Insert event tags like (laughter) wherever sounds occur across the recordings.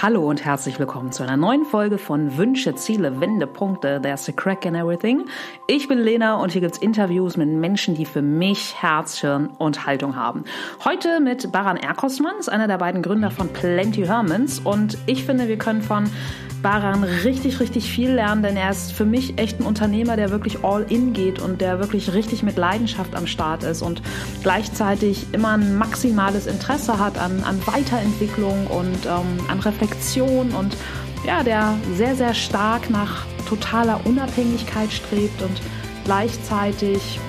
Hallo und herzlich willkommen zu einer neuen Folge von Wünsche, Ziele, Wendepunkte, There's a Crack in Everything. Ich bin Lena und hier gibt's Interviews mit Menschen, die für mich Herz, Hirn und Haltung haben. Heute mit Baran Erkosman, ist einer der beiden Gründer von Plenty Hermans und ich finde, wir können von Baran richtig, richtig viel lernen, denn er ist für mich echt ein Unternehmer, der wirklich all in geht und der wirklich richtig mit Leidenschaft am Start ist und gleichzeitig immer ein maximales Interesse hat an, an Weiterentwicklung und ähm, an Reflexion und ja, der sehr, sehr stark nach totaler Unabhängigkeit strebt und gleichzeitig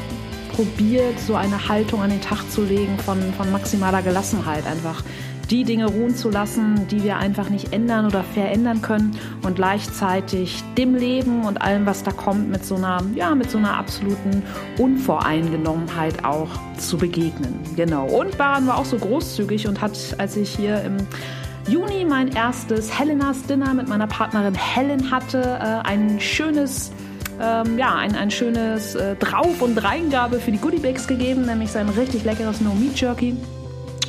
probiert, so eine Haltung an den Tag zu legen von, von maximaler Gelassenheit einfach die Dinge ruhen zu lassen, die wir einfach nicht ändern oder verändern können und gleichzeitig dem Leben und allem, was da kommt, mit so einer, ja, mit so einer absoluten Unvoreingenommenheit auch zu begegnen. Genau. Und Baran war auch so großzügig und hat, als ich hier im Juni mein erstes Helenas Dinner mit meiner Partnerin Helen hatte, äh, ein schönes ähm, ja, ein, ein schönes äh, Drauf- und Reingabe für die Goodiebags gegeben, nämlich sein richtig leckeres No Meat Jerky.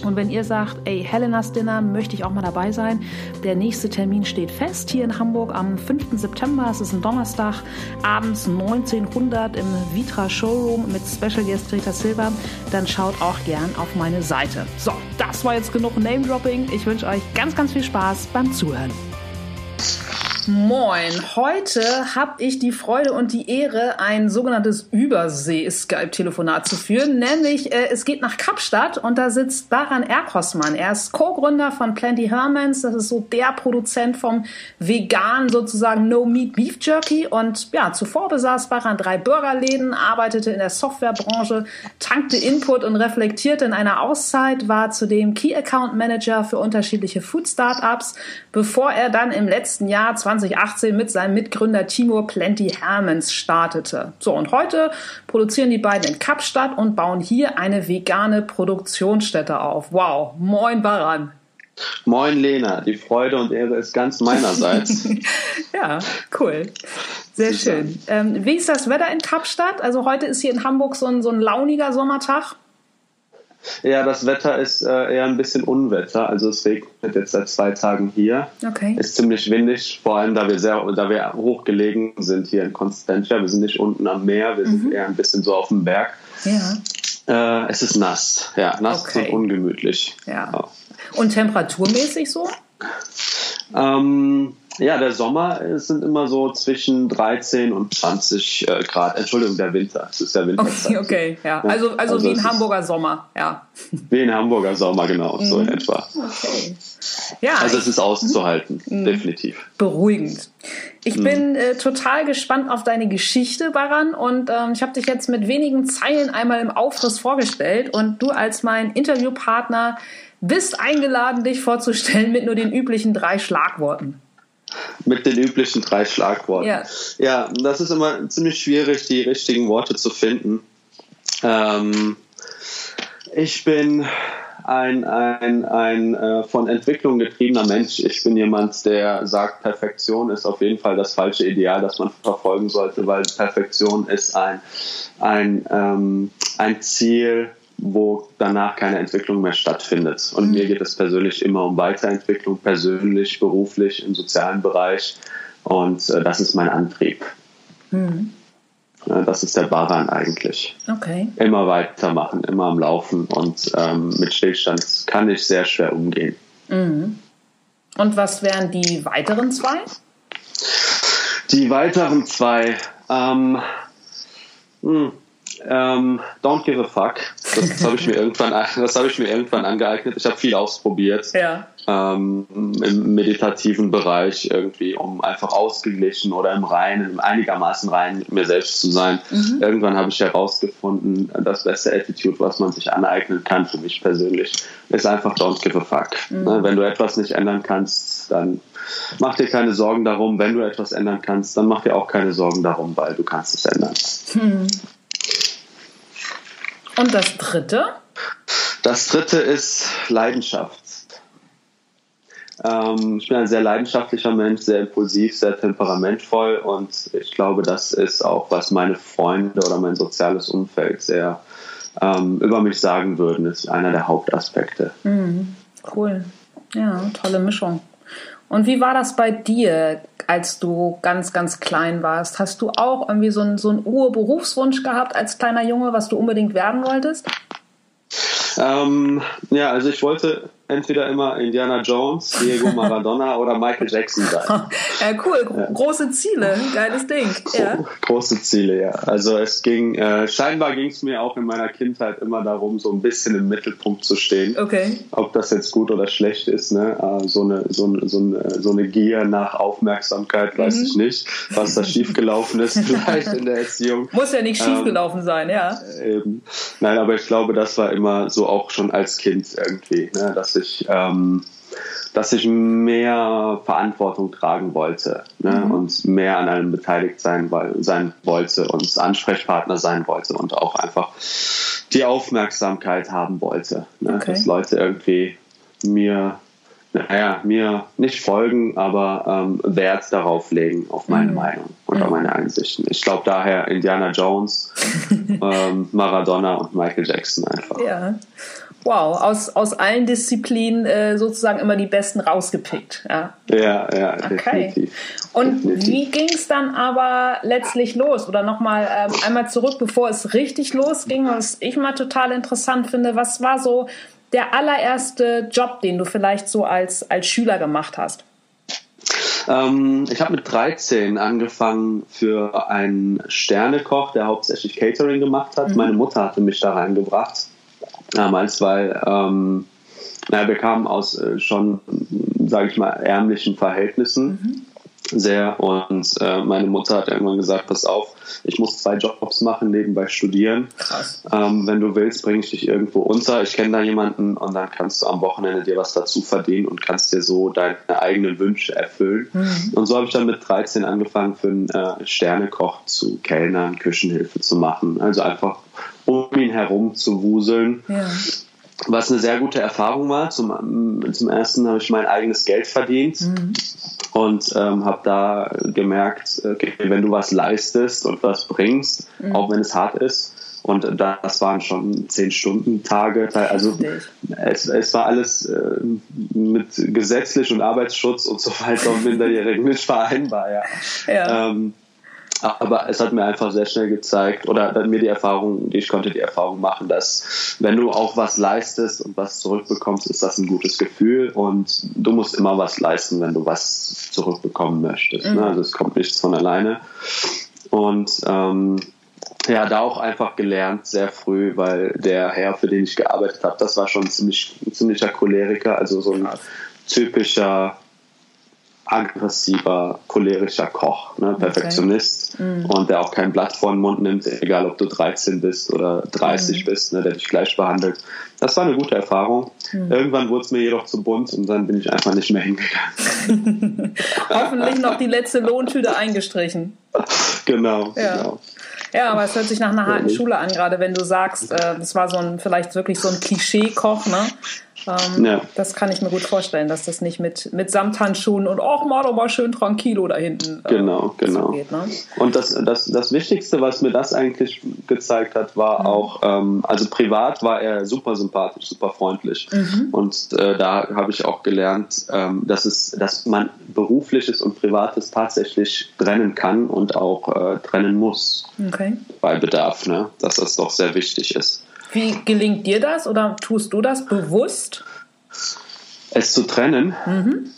Und wenn ihr sagt, ey, Helenas Dinner möchte ich auch mal dabei sein, der nächste Termin steht fest hier in Hamburg am 5. September. Es ist ein Donnerstag, abends 1900 im Vitra Showroom mit Special Guest Greta Silva. Dann schaut auch gern auf meine Seite. So, das war jetzt genug Name Dropping. Ich wünsche euch ganz, ganz viel Spaß beim Zuhören. Moin, heute habe ich die Freude und die Ehre, ein sogenanntes Übersee-Skype-Telefonat zu führen. Nämlich, äh, es geht nach Kapstadt und da sitzt Baran Erkosman. Er ist Co-Gründer von Plenty Hermans. Das ist so der Produzent vom vegan sozusagen No-Meat Beef Jerky. Und ja, zuvor besaß Baran drei Burgerläden, arbeitete in der Softwarebranche, tankte Input und reflektierte in einer Auszeit, war zudem Key Account Manager für unterschiedliche Food Startups, bevor er dann im letzten Jahr 2018 mit seinem Mitgründer Timur Plenty Hermans startete. So, und heute produzieren die beiden in Kapstadt und bauen hier eine vegane Produktionsstätte auf. Wow, moin Baran. Moin Lena, die Freude und Ehre ist ganz meinerseits. (laughs) ja, cool. Sehr schön. Ähm, wie ist das Wetter in Kapstadt? Also heute ist hier in Hamburg so ein, so ein launiger Sommertag. Ja, das Wetter ist äh, eher ein bisschen Unwetter. Also es regnet jetzt seit zwei Tagen hier. Okay. Ist ziemlich windig, vor allem da wir sehr, da wir hochgelegen sind hier in Constantia. Wir sind nicht unten am Meer, wir sind mhm. eher ein bisschen so auf dem Berg. Ja. Äh, es ist nass, ja, nass okay. und ungemütlich. Ja. ja. Und temperaturmäßig so? Ähm, ja, der Sommer sind immer so zwischen 13 und 20 äh, Grad. Entschuldigung, der Winter. Es ist der Winter. Okay, okay, ja. Also, also, also wie ein Hamburger Sommer, ja. Wie ein Hamburger Sommer, genau, so in mhm. etwa. Okay. Ja, also es ist auszuhalten, mhm. definitiv. Beruhigend. Ich mhm. bin äh, total gespannt auf deine Geschichte, Baran, und ähm, ich habe dich jetzt mit wenigen Zeilen einmal im Aufriss vorgestellt und du als mein Interviewpartner bist eingeladen, dich vorzustellen mit nur den üblichen drei Schlagworten. Mit den üblichen drei Schlagworten. Ja. ja, das ist immer ziemlich schwierig, die richtigen Worte zu finden. Ähm, ich bin ein, ein, ein äh, von Entwicklung getriebener Mensch. Ich bin jemand, der sagt, Perfektion ist auf jeden Fall das falsche Ideal, das man verfolgen sollte, weil Perfektion ist ein, ein, ähm, ein Ziel, wo danach keine Entwicklung mehr stattfindet. Und mhm. mir geht es persönlich immer um Weiterentwicklung, persönlich, beruflich, im sozialen Bereich. Und äh, das ist mein Antrieb. Mhm. Ja, das ist der Baran eigentlich. Okay. Immer weitermachen, immer am Laufen. Und ähm, mit Stillstand kann ich sehr schwer umgehen. Mhm. Und was wären die weiteren zwei? Die weiteren zwei. Ähm, mh, ähm, don't give a fuck. Das, das habe ich mir irgendwann, das habe ich mir irgendwann angeeignet. Ich habe viel ausprobiert ja. ähm, im meditativen Bereich irgendwie, um einfach ausgeglichen oder im Reinen, einigermaßen rein mit mir selbst zu sein. Mhm. Irgendwann habe ich herausgefunden, das beste Attitude, was man sich aneignen kann für mich persönlich, ist einfach don't give a fuck. Mhm. Ne, wenn du etwas nicht ändern kannst, dann mach dir keine Sorgen darum. Wenn du etwas ändern kannst, dann mach dir auch keine Sorgen darum, weil du kannst es ändern. Mhm. Und das dritte? Das dritte ist Leidenschaft. Ähm, ich bin ein sehr leidenschaftlicher Mensch, sehr impulsiv, sehr temperamentvoll und ich glaube, das ist auch, was meine Freunde oder mein soziales Umfeld sehr ähm, über mich sagen würden, ist einer der Hauptaspekte. Mhm. Cool. Ja, tolle Mischung. Und wie war das bei dir, als du ganz, ganz klein warst? Hast du auch irgendwie so einen, so einen Urberufswunsch gehabt als kleiner Junge, was du unbedingt werden wolltest? Ähm, ja, also ich wollte entweder immer Indiana Jones, Diego (laughs) Maradona oder Michael Jackson sein. (laughs) ja, cool. Ja. Große Ziele. Geiles Ding. Ja. Große Ziele, ja. Also es ging, äh, scheinbar ging es mir auch in meiner Kindheit immer darum, so ein bisschen im Mittelpunkt zu stehen. Okay. Ob das jetzt gut oder schlecht ist, ne? Äh, so, eine, so, eine, so, eine, so eine Gier nach Aufmerksamkeit, weiß mhm. ich nicht, was da schiefgelaufen ist, (laughs) vielleicht in der Erziehung. Muss ja nicht schiefgelaufen ähm, sein, ja. Eben. Nein, aber ich glaube, das war immer so auch schon als Kind irgendwie, ne? dass ich, ähm, dass ich mehr Verantwortung tragen wollte ne? Mhm. und mehr an allem beteiligt sein, sein wollte und Ansprechpartner sein wollte und auch einfach die Aufmerksamkeit haben wollte. Ne? Okay. Dass Leute irgendwie mir naja, mir nicht folgen, aber ähm, Wert darauf legen, auf meine mhm. Meinung und mhm. auf meine Einsichten. Ich glaube daher Indiana Jones, (laughs) ähm, Maradona und Michael Jackson einfach. Ja. Wow, aus, aus allen Disziplinen äh, sozusagen immer die besten rausgepickt. Ja, ja, ja okay. definitiv. Und definitiv. wie ging es dann aber letztlich los? Oder nochmal ähm, einmal zurück, bevor es richtig losging, was ich mal total interessant finde. Was war so der allererste Job, den du vielleicht so als, als Schüler gemacht hast? Ähm, ich habe mit 13 angefangen für einen Sternekoch, der hauptsächlich Catering gemacht hat. Mhm. Meine Mutter hatte mich da reingebracht damals, weil ähm, naja, wir kamen aus äh, schon, sage ich mal, ärmlichen Verhältnissen. Mhm sehr und äh, meine Mutter hat irgendwann gesagt, pass auf, ich muss zwei Jobs machen, nebenbei studieren. Ähm, wenn du willst, bringe ich dich irgendwo unter. Ich kenne da jemanden und dann kannst du am Wochenende dir was dazu verdienen und kannst dir so deine eigenen Wünsche erfüllen. Mhm. Und so habe ich dann mit 13 angefangen, für einen äh, Sternekoch zu Kellnern, Küchenhilfe zu machen. Also einfach um ihn herum zu wuseln. Ja. Was eine sehr gute Erfahrung war. Zum, zum ersten habe ich mein eigenes Geld verdient. Mhm und ähm, habe da gemerkt, okay, wenn du was leistest und was bringst, mhm. auch wenn es hart ist, und das waren schon zehn Stunden Tage. Also es, es war alles äh, mit gesetzlich und Arbeitsschutz und so weiter und Minderjährigen nicht vereinbar. Ja. ja. Ähm, aber es hat mir einfach sehr schnell gezeigt oder hat mir die Erfahrung, ich konnte die Erfahrung machen, dass wenn du auch was leistest und was zurückbekommst, ist das ein gutes Gefühl und du musst immer was leisten, wenn du was zurückbekommen möchtest. Ne? Mhm. Ne? Also es kommt nichts von alleine. Und ähm, ja, da auch einfach gelernt, sehr früh, weil der Herr, für den ich gearbeitet habe, das war schon ziemlich, ein ziemlicher Choleriker, also so ein typischer aggressiver, cholerischer Koch, ne? Perfektionist okay. mhm. und der auch kein Blatt vor den Mund nimmt, egal ob du 13 bist oder 30 mhm. bist, ne? der dich gleich behandelt. Das war eine gute Erfahrung. Mhm. Irgendwann wurde es mir jedoch zu bunt und dann bin ich einfach nicht mehr hingegangen. (laughs) Hoffentlich noch die letzte Lohntüte eingestrichen. Genau, ja. genau. Ja, aber es hört sich nach einer harten Schule an, gerade wenn du sagst, äh, das war so ein vielleicht wirklich so ein Klischee-Koch, ne? Ähm, ja. Das kann ich mir gut vorstellen, dass das nicht mit, mit Samthandschuhen und auch mal doch mal schön tranquilo da hinten. Äh, genau, genau. So geht, ne? Und das, das, das Wichtigste, was mir das eigentlich gezeigt hat, war mhm. auch, ähm, also privat war er super sympathisch, super freundlich. Mhm. Und äh, da habe ich auch gelernt, ähm, dass, es, dass man berufliches und privates tatsächlich trennen kann und auch äh, trennen muss. Okay. Bei Bedarf, ne? dass das doch sehr wichtig ist. Wie gelingt dir das oder tust du das bewusst? Es zu trennen? Mhm.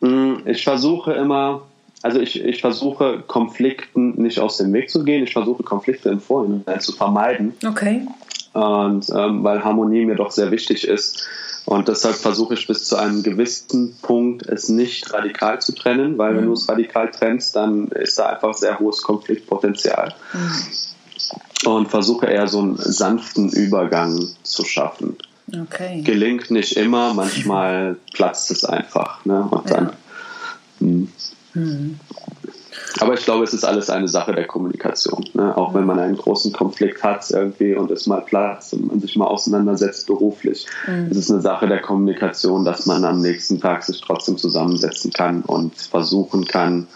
Mm, ich versuche immer, also ich, ich versuche Konflikten nicht aus dem Weg zu gehen. Ich versuche Konflikte im Vorhinein zu vermeiden. Okay. Und ähm, weil Harmonie mir doch sehr wichtig ist. Und deshalb versuche ich bis zu einem gewissen Punkt es nicht radikal zu trennen, weil mhm. wenn du es radikal trennst, dann ist da einfach sehr hohes Konfliktpotenzial. Mhm und versuche eher so einen sanften Übergang zu schaffen. Okay. Gelingt nicht immer, manchmal (laughs) platzt es einfach. Ne? Und dann. Hm. hm. Aber ich glaube, es ist alles eine Sache der Kommunikation. Ne? Auch wenn man einen großen Konflikt hat irgendwie und es mal platzt und man sich mal auseinandersetzt beruflich, mhm. ist es eine Sache der Kommunikation, dass man am nächsten Tag sich trotzdem zusammensetzen kann und versuchen kann,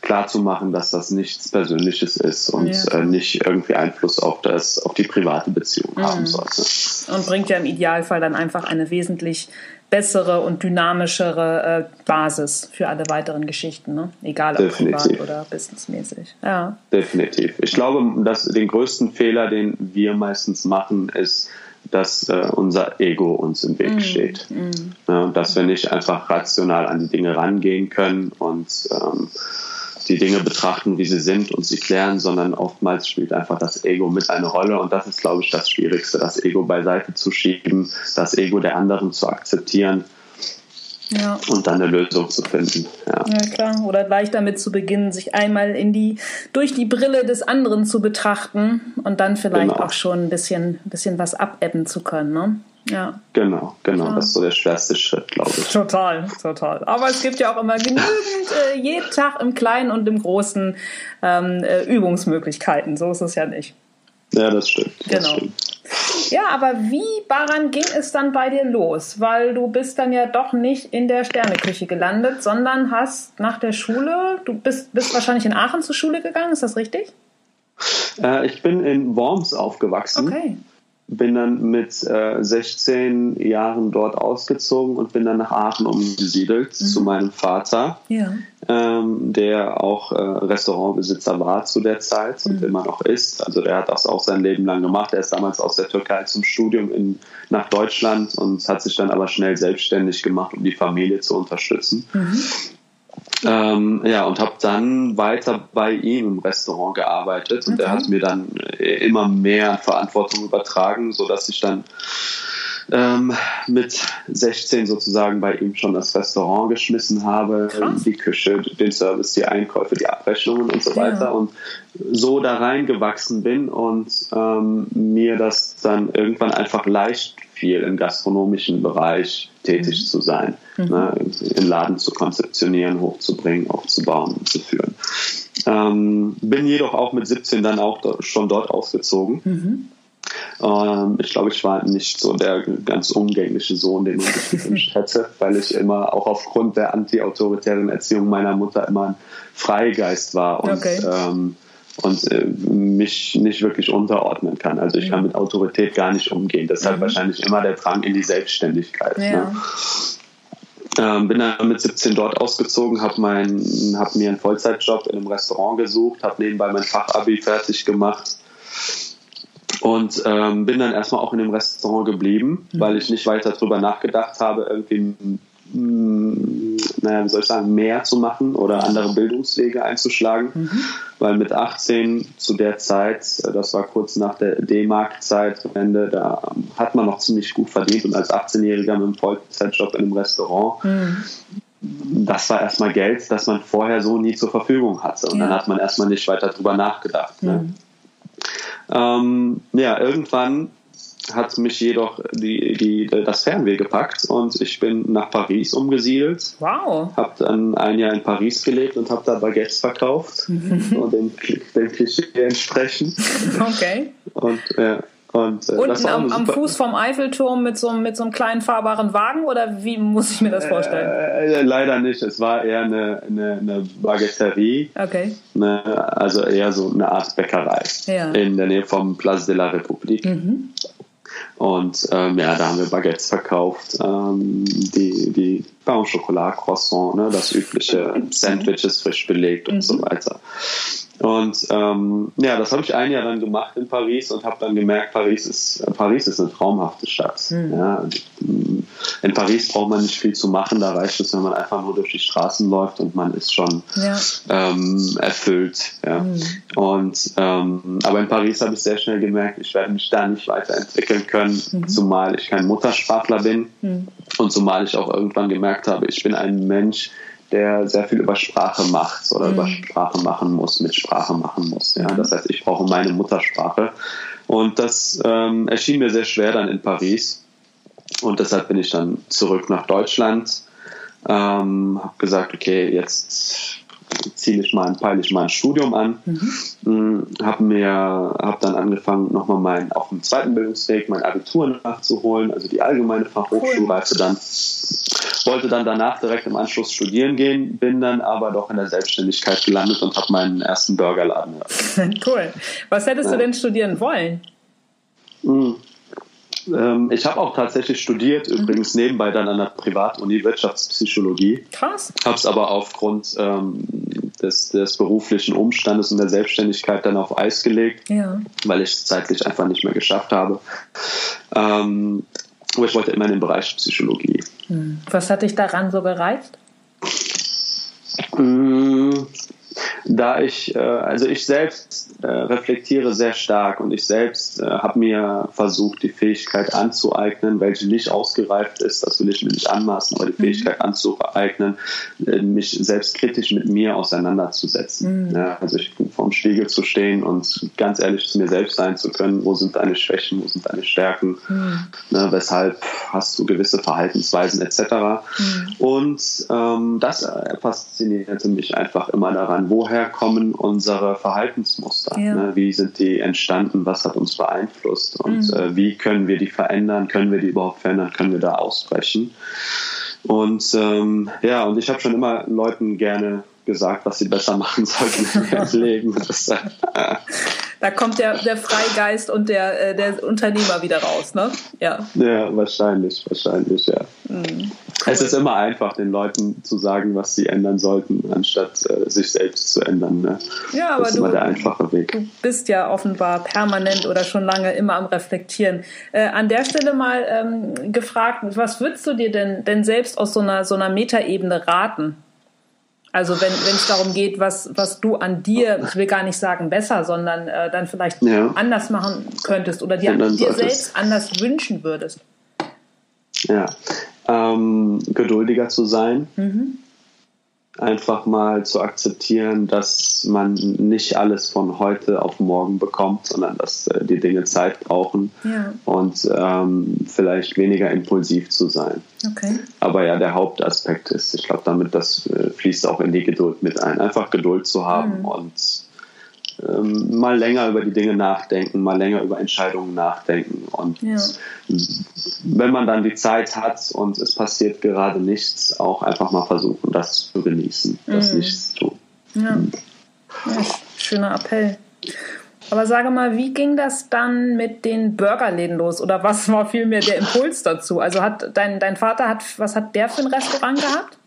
klarzumachen, dass das nichts Persönliches ist und ja. äh, nicht irgendwie Einfluss auf, das, auf die private Beziehung mhm. haben sollte. Und bringt ja im Idealfall dann einfach eine wesentlich bessere und dynamischere äh, Basis für alle weiteren Geschichten, ne? egal ob Definitiv. privat oder businessmäßig. Ja. Definitiv. Ich glaube, dass den größten Fehler, den wir meistens machen, ist, dass äh, unser Ego uns im Weg mm, steht. Mm. Ja, dass wir nicht einfach rational an die Dinge rangehen können und ähm, die Dinge betrachten, wie sie sind und sie klären, sondern oftmals spielt einfach das Ego mit eine Rolle. Und das ist, glaube ich, das Schwierigste, das Ego beiseite zu schieben, das Ego der anderen zu akzeptieren. Ja. Und dann eine Lösung zu finden. Ja. ja, klar. Oder gleich damit zu beginnen, sich einmal in die, durch die Brille des anderen zu betrachten und dann vielleicht genau. auch schon ein bisschen, bisschen was abebben zu können. Ne? Ja. Genau, genau. Ja. Das ist so der schwerste Schritt, glaube ich. Total, total. Aber es gibt ja auch immer genügend äh, jeden Tag im Kleinen und im Großen ähm, äh, Übungsmöglichkeiten. So ist es ja nicht. Ja, das stimmt. Das genau. Stimmt. Ja, aber wie, Baran, ging es dann bei dir los? Weil du bist dann ja doch nicht in der Sterneküche gelandet, sondern hast nach der Schule, du bist, bist wahrscheinlich in Aachen zur Schule gegangen, ist das richtig? Äh, ich bin in Worms aufgewachsen. Okay bin dann mit äh, 16 Jahren dort ausgezogen und bin dann nach Aachen umgesiedelt mhm. zu meinem Vater, ja. ähm, der auch äh, Restaurantbesitzer war zu der Zeit mhm. und immer noch ist. Also der hat das auch sein Leben lang gemacht. Er ist damals aus der Türkei zum Studium in, nach Deutschland und hat sich dann aber schnell selbstständig gemacht, um die Familie zu unterstützen. Mhm. Ähm, ja, und habe dann weiter bei ihm im Restaurant gearbeitet und okay. er hat mir dann äh, immer mehr Verantwortung übertragen, sodass ich dann ähm, mit 16 sozusagen bei ihm schon das Restaurant geschmissen habe, Krass. die Küche, den Service, die Einkäufe, die Abrechnungen und so weiter ja. und so da reingewachsen bin und ähm, mir das dann irgendwann einfach leicht fiel, im gastronomischen Bereich tätig mhm. zu sein, mhm. ne, den Laden zu konzeptionieren, hochzubringen, aufzubauen und zu führen. Ähm, bin jedoch auch mit 17 dann auch schon dort ausgezogen. Mhm. Ähm, ich glaube, ich war nicht so der ganz umgängliche Sohn, den man sich gewünscht hätte, (laughs) weil ich immer auch aufgrund der anti-autoritären Erziehung meiner Mutter immer ein Freigeist war und okay. ähm, und äh, mich nicht wirklich unterordnen kann. Also ich kann mit Autorität gar nicht umgehen. Deshalb mhm. wahrscheinlich immer der Drang in die Selbstständigkeit. Ja. Ne? Ähm, bin dann mit 17 dort ausgezogen, habe hab mir einen Vollzeitjob in einem Restaurant gesucht, habe nebenbei mein Fachabi fertig gemacht und ähm, bin dann erstmal auch in dem Restaurant geblieben, mhm. weil ich nicht weiter darüber nachgedacht habe, irgendwie, mh, naja, wie soll ich sagen, mehr zu machen oder andere Bildungswege einzuschlagen. Mhm. Weil mit 18 zu der Zeit, äh, das war kurz nach der D-Mark-Zeitwende, da hat man noch ziemlich gut verdient und als 18-Jähriger mit einem Vollzeitjob in einem Restaurant. Mhm das war erstmal Geld, das man vorher so nie zur Verfügung hatte. Und ja. dann hat man erstmal nicht weiter drüber nachgedacht. Ne? Mhm. Ähm, ja, irgendwann hat mich jedoch die, die, das Fernweh gepackt und ich bin nach Paris umgesiedelt. Wow. Hab dann ein Jahr in Paris gelebt und habe da Baguettes verkauft (laughs) und dem, dem Klischee entsprechend. Okay. Und ja, und, äh, Unten am, am, Fuß vom Eiffelturm mit so, mit so einem kleinen fahrbaren Wagen oder wie muss ich mir das vorstellen? Äh, äh, leider nicht. Es war eher eine, eine, eine Baguetterie. Okay. Eine, also eher so eine Art Bäckerei ja. in der Nähe vom Place de la République. Mhm. Und ähm, ja, da haben wir Baguettes verkauft, ähm, die, die Pain au Chocolat, Croissant, ne, das übliche, (laughs) Sandwiches frisch belegt und mhm. so weiter. Und ähm, ja, das habe ich ein Jahr dann gemacht in Paris und habe dann gemerkt, Paris ist, Paris ist eine traumhafte Stadt. Mhm. Ja, in Paris braucht man nicht viel zu machen, da reicht es, wenn man einfach nur durch die Straßen läuft und man ist schon ja. ähm, erfüllt. Ja. Mhm. Und ähm, aber in Paris habe ich sehr schnell gemerkt, ich werde mich da nicht weiterentwickeln können, mhm. zumal ich kein Muttersprachler bin mhm. und zumal ich auch irgendwann gemerkt habe, ich bin ein Mensch, der sehr viel über Sprache macht oder mhm. über Sprache machen muss, mit Sprache machen muss. Ja? Das heißt, ich brauche meine Muttersprache. Und das ähm, erschien mir sehr schwer dann in Paris. Und deshalb bin ich dann zurück nach Deutschland. Ähm, habe gesagt, okay, jetzt ziele ich mal, peile ich mal ein Studium an. Mhm. Mm, habe mir, habe dann angefangen, nochmal mein, auf dem zweiten Bildungsweg mein Abitur nachzuholen, also die allgemeine Fachhochschulreife dann. Wollte dann danach direkt im Anschluss studieren gehen, bin dann aber doch in der Selbstständigkeit gelandet und habe meinen ersten Burgerladen. (laughs) Cool. Was hättest ja. du denn studieren wollen? Mm. Ähm, ich habe auch tatsächlich studiert, mhm. übrigens nebenbei dann an der Privatuni Wirtschaftspsychologie. Krass. Habe es aber aufgrund ähm, des, des, beruflichen Umstandes und der Selbstständigkeit dann auf Eis gelegt, ja. weil ich es zeitlich einfach nicht mehr geschafft habe. Ähm, aber ich wollte immer in den Bereich Psychologie. Hm. Was hat dich daran so gereizt? Mmh da ich, äh, also ich selbst äh, reflektiere sehr stark und ich selbst äh, habe mir versucht, die Fähigkeit anzueignen, welche nicht ausgereift ist, das will ich mir nicht anmaßen, aber die mhm. Fähigkeit anzueignen, mich selbst kritisch mit mir auseinanderzusetzen. Mhm. Ja, also ich vorm Spiegel zu stehen und ganz ehrlich zu mir selbst sein zu können, wo sind deine Schwächen, wo sind deine Stärken, mhm. ne, weshalb hast du gewisse Verhaltensweisen etc. Mhm. Und ähm, das faszinierte mich einfach immer daran, woher woher kommen unsere Verhaltensmuster? Ja. Ne? Wie sind die entstanden? Was hat uns beeinflusst? Und mhm. äh, wie können wir die verändern? Können wir die überhaupt verändern? Können wir da ausbrechen? Und ähm, ja, und ich habe schon immer Leuten gerne gesagt, was sie besser (laughs) machen sollten in ihrem (laughs) Leben. Das, äh, (laughs) da kommt der, der Freigeist und der, äh, der Unternehmer wieder raus, ne? Ja. Ja, wahrscheinlich, wahrscheinlich, ja. Mhm. Es ist immer einfach, den Leuten zu sagen, was sie ändern sollten, anstatt äh, sich selbst zu ändern. Ne? Ja, aber das ist du, immer der einfache Weg. Du bist ja offenbar permanent oder schon lange immer am Reflektieren. Äh, an der Stelle mal ähm, gefragt, was würdest du dir denn, denn selbst aus so einer, so einer Metaebene raten? Also wenn es darum geht, was, was du an dir, ich will gar nicht sagen besser, sondern äh, dann vielleicht ja. anders machen könntest oder dir, dir selbst anders wünschen würdest. Ja, ähm, geduldiger zu sein. Mhm einfach mal zu akzeptieren, dass man nicht alles von heute auf morgen bekommt, sondern dass äh, die Dinge Zeit brauchen ja. und ähm, vielleicht weniger impulsiv zu sein. Okay. Aber ja, der Hauptaspekt ist, ich glaube, damit das äh, fließt auch in die Geduld mit ein, einfach Geduld zu haben mhm. und ähm, mal länger über die Dinge nachdenken, mal länger über Entscheidungen nachdenken. Und ja. wenn man dann die Zeit hat und es passiert gerade nichts, auch einfach mal versuchen, das zu genießen, das mhm. nichts zu tun. Ja. Mhm. ja, schöner Appell. Aber sage mal, wie ging das dann mit den Burgerläden los? Oder was war vielmehr der Impuls dazu? Also hat dein, dein Vater hat, was hat der für ein Restaurant gehabt?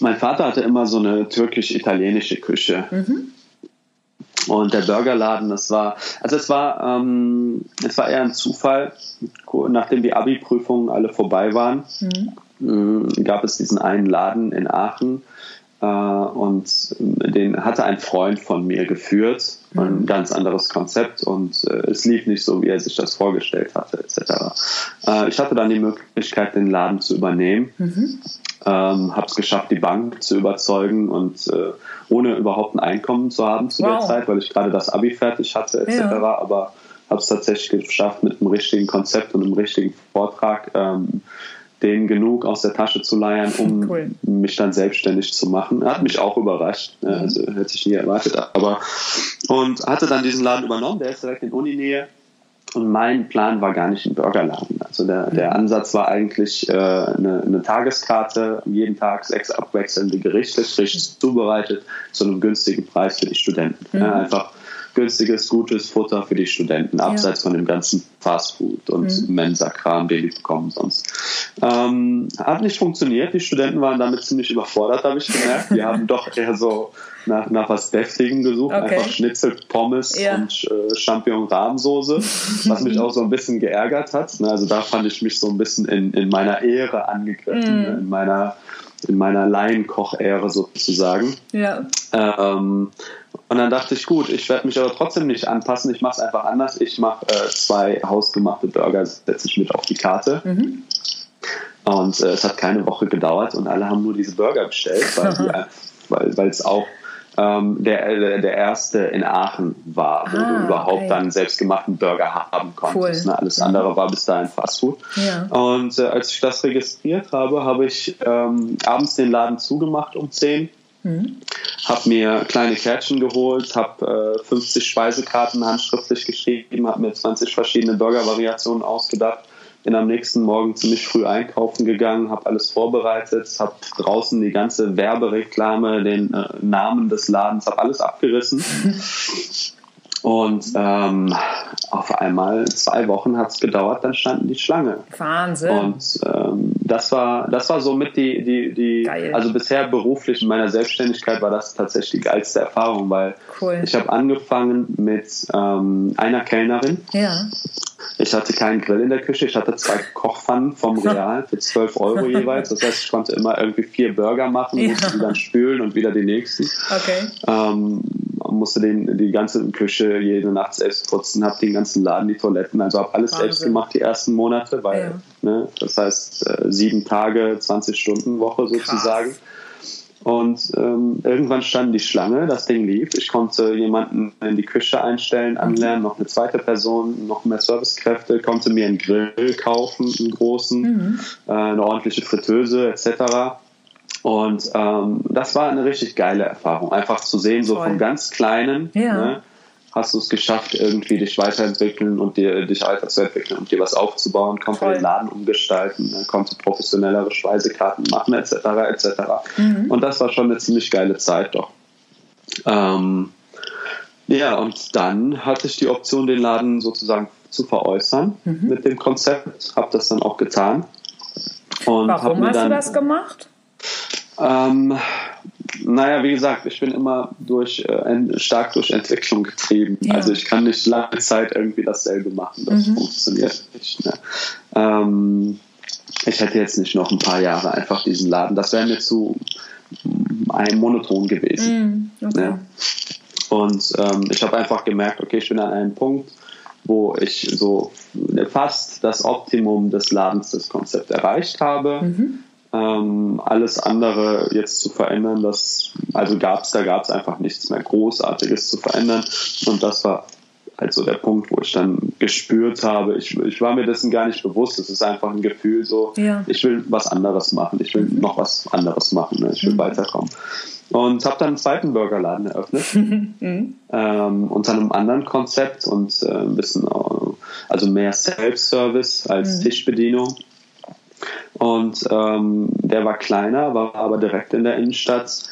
Mein Vater hatte immer so eine türkisch-italienische Küche. Mhm. Und der Burgerladen, das war, also es war, ähm, es war eher ein Zufall, nachdem die Abi-Prüfungen alle vorbei waren, mhm. gab es diesen einen Laden in Aachen äh, und den hatte ein Freund von mir geführt, mhm. ein ganz anderes Konzept und äh, es lief nicht so, wie er sich das vorgestellt hatte, etc. Äh, ich hatte dann die Möglichkeit, den Laden zu übernehmen. Mhm ähm, habe es geschafft, die Bank zu überzeugen und äh, ohne überhaupt ein Einkommen zu haben zu wow. der Zeit, weil ich gerade das Abi fertig hatte etc. Ja. Aber habe es tatsächlich geschafft, mit einem richtigen Konzept und einem richtigen Vortrag ähm, denen genug aus der Tasche zu leiern, um (laughs) cool. mich dann selbstständig zu machen. Hat mich auch überrascht, mhm. also hätte ich nie erwartet, aber und hatte dann diesen Laden übernommen, der ist direkt in Uninähe und mein Plan war gar nicht ein Burgerladen. Also der, der mhm. Ansatz war eigentlich äh, eine, eine, Tageskarte, jeden Tag sechs abwechselnde Gerichte, frisch zubereitet, zu einem günstigen Preis für die Studenten. Mhm. Ja, einfach günstiges, gutes Futter für die Studenten, abseits ja. von dem ganzen Fastfood und mhm. Mensa-Kram, den die bekommen sonst. Ähm, hat nicht funktioniert. Die Studenten waren damit ziemlich überfordert, habe ich gemerkt. Die haben doch eher so nach, nach was Deftigem gesucht. Okay. Einfach Schnitzel, Pommes ja. und äh, Champignon-Rahmsoße, was mich (laughs) auch so ein bisschen geärgert hat. Also da fand ich mich so ein bisschen in, in meiner Ehre angegriffen, mm. in meiner in meiner Laienkoch-Ehre sozusagen. Ja. Ähm, und dann dachte ich, gut, ich werde mich aber trotzdem nicht anpassen. Ich mache es einfach anders. Ich mache äh, zwei hausgemachte Burger, setze ich mit auf die Karte. Mhm. Und äh, es hat keine Woche gedauert und alle haben nur diese Burger bestellt, weil es (laughs) auch ähm, der, der erste in Aachen war, wo ah, du überhaupt okay. dann selbstgemachten Burger haben konntest. Cool. Ne? Alles andere war bis dahin Fastfood. Ja. Und äh, als ich das registriert habe, habe ich ähm, abends den Laden zugemacht um 10 Mhm. Habe mir kleine Kärtchen geholt, habe äh, 50 Speisekarten handschriftlich geschrieben, habe mir 20 verschiedene Burger-Variationen ausgedacht bin am nächsten Morgen ziemlich früh einkaufen gegangen, habe alles vorbereitet, habe draußen die ganze Werbereklame, den äh, Namen des Ladens, habe alles abgerissen. (laughs) Und ähm, auf einmal, zwei Wochen hat es gedauert, dann standen die Schlange. Wahnsinn. Und ähm, das war, das war somit die, die, die Geil. also bisher beruflich in meiner Selbstständigkeit war das tatsächlich die geilste Erfahrung, weil Cool. ich habe angefangen mit ähm, einer Kellnerin. ja. Ich hatte keinen Grill in der Küche, ich hatte zwei Kochpfannen vom (laughs) Real für 12 Euro jeweils. Das heißt, ich konnte immer irgendwie vier Burger machen, Ja. musste die dann spülen und wieder die nächsten. Okay. Ähm, musste den, die ganze Küche jede Nacht selbst putzen, habe den ganzen Laden, die Toiletten, also habe alles Wahnsinn. selbst gemacht die ersten Monate, weil, ne, das heißt äh, sieben Tage, 20 Stunden Woche sozusagen. Und ähm, irgendwann stand die Schlange, das Ding lief. Ich konnte jemanden in die Küche einstellen, anlernen, noch eine zweite Person, noch mehr Servicekräfte, konnte mir einen Grill kaufen, einen großen, äh, eine ordentliche Fritteuse etc. Und ähm, das war eine richtig geile Erfahrung, einfach zu sehen, so Toll. vom ganz Kleinen, Ja. ne, hast du es geschafft, irgendwie dich weiterentwickeln und dir, dich weiterzuentwickeln und dir was aufzubauen, Toll. den Laden umgestalten, ne, konnte professionellere Speisekarten machen, etc. etc. Mhm. Und das war schon eine ziemlich geile Zeit doch. Ähm, ja, und dann hatte ich die Option, den Laden sozusagen zu veräußern Mhm. mit dem Konzept, habe das dann auch getan. Und Warum hast dann, du das gemacht? Ähm, naja, wie gesagt, ich bin immer durch, äh, stark durch Entwicklung getrieben. Ja. Also ich kann nicht lange Zeit irgendwie dasselbe machen. Das Mhm. funktioniert nicht. Ne? Ähm, ich hätte jetzt nicht noch ein paar Jahre einfach diesen Laden. Das wäre mir zu mm, ein monoton gewesen. Mhm. Okay. Ja. Und ähm, ich habe einfach gemerkt, okay, ich bin an einem Punkt, wo ich so fast das Optimum des Ladens, des Konzepts erreicht habe. Mhm. Ähm, alles andere jetzt zu verändern, das, also gab's, da gab es einfach nichts mehr Großartiges zu verändern. Und das war also der Punkt, wo ich dann gespürt habe, ich, ich war mir dessen gar nicht bewusst. Es ist einfach ein Gefühl so, Ja. ich will was anderes machen, ich will noch was anderes machen, ne? ich will weiterkommen. Und habe dann einen zweiten Burgerladen eröffnet, (laughs) ähm, unter einem anderen Konzept und äh, ein bisschen, äh, also mehr Self-Service als Tischbedienung. Und ähm, der war kleiner, war aber direkt in der Innenstadt,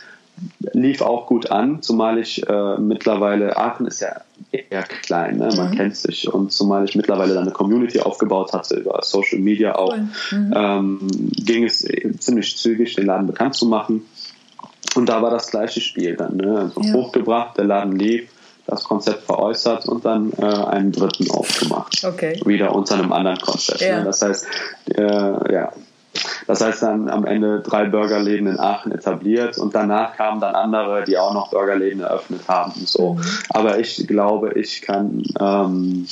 lief auch gut an, zumal ich äh, mittlerweile, Aachen ist ja eher klein, ne? man kennt sich und zumal ich mittlerweile dann eine Community aufgebaut hatte über Social Media auch, Cool. ähm, ging es ziemlich zügig, den Laden bekannt zu machen. Und da war das gleiche Spiel dann, ne? also Ja. hochgebracht, der Laden lief, das Konzept veräußert und dann äh, einen dritten aufgemacht Okay. wieder unter einem anderen Konzept. Ja. Ne? Das heißt, äh, ja. Das heißt dann am Ende drei Burgerläden in Aachen etabliert und danach kamen dann andere, die auch noch Burgerläden eröffnet haben. und So. Mhm. Aber ich glaube, ich kann ähm,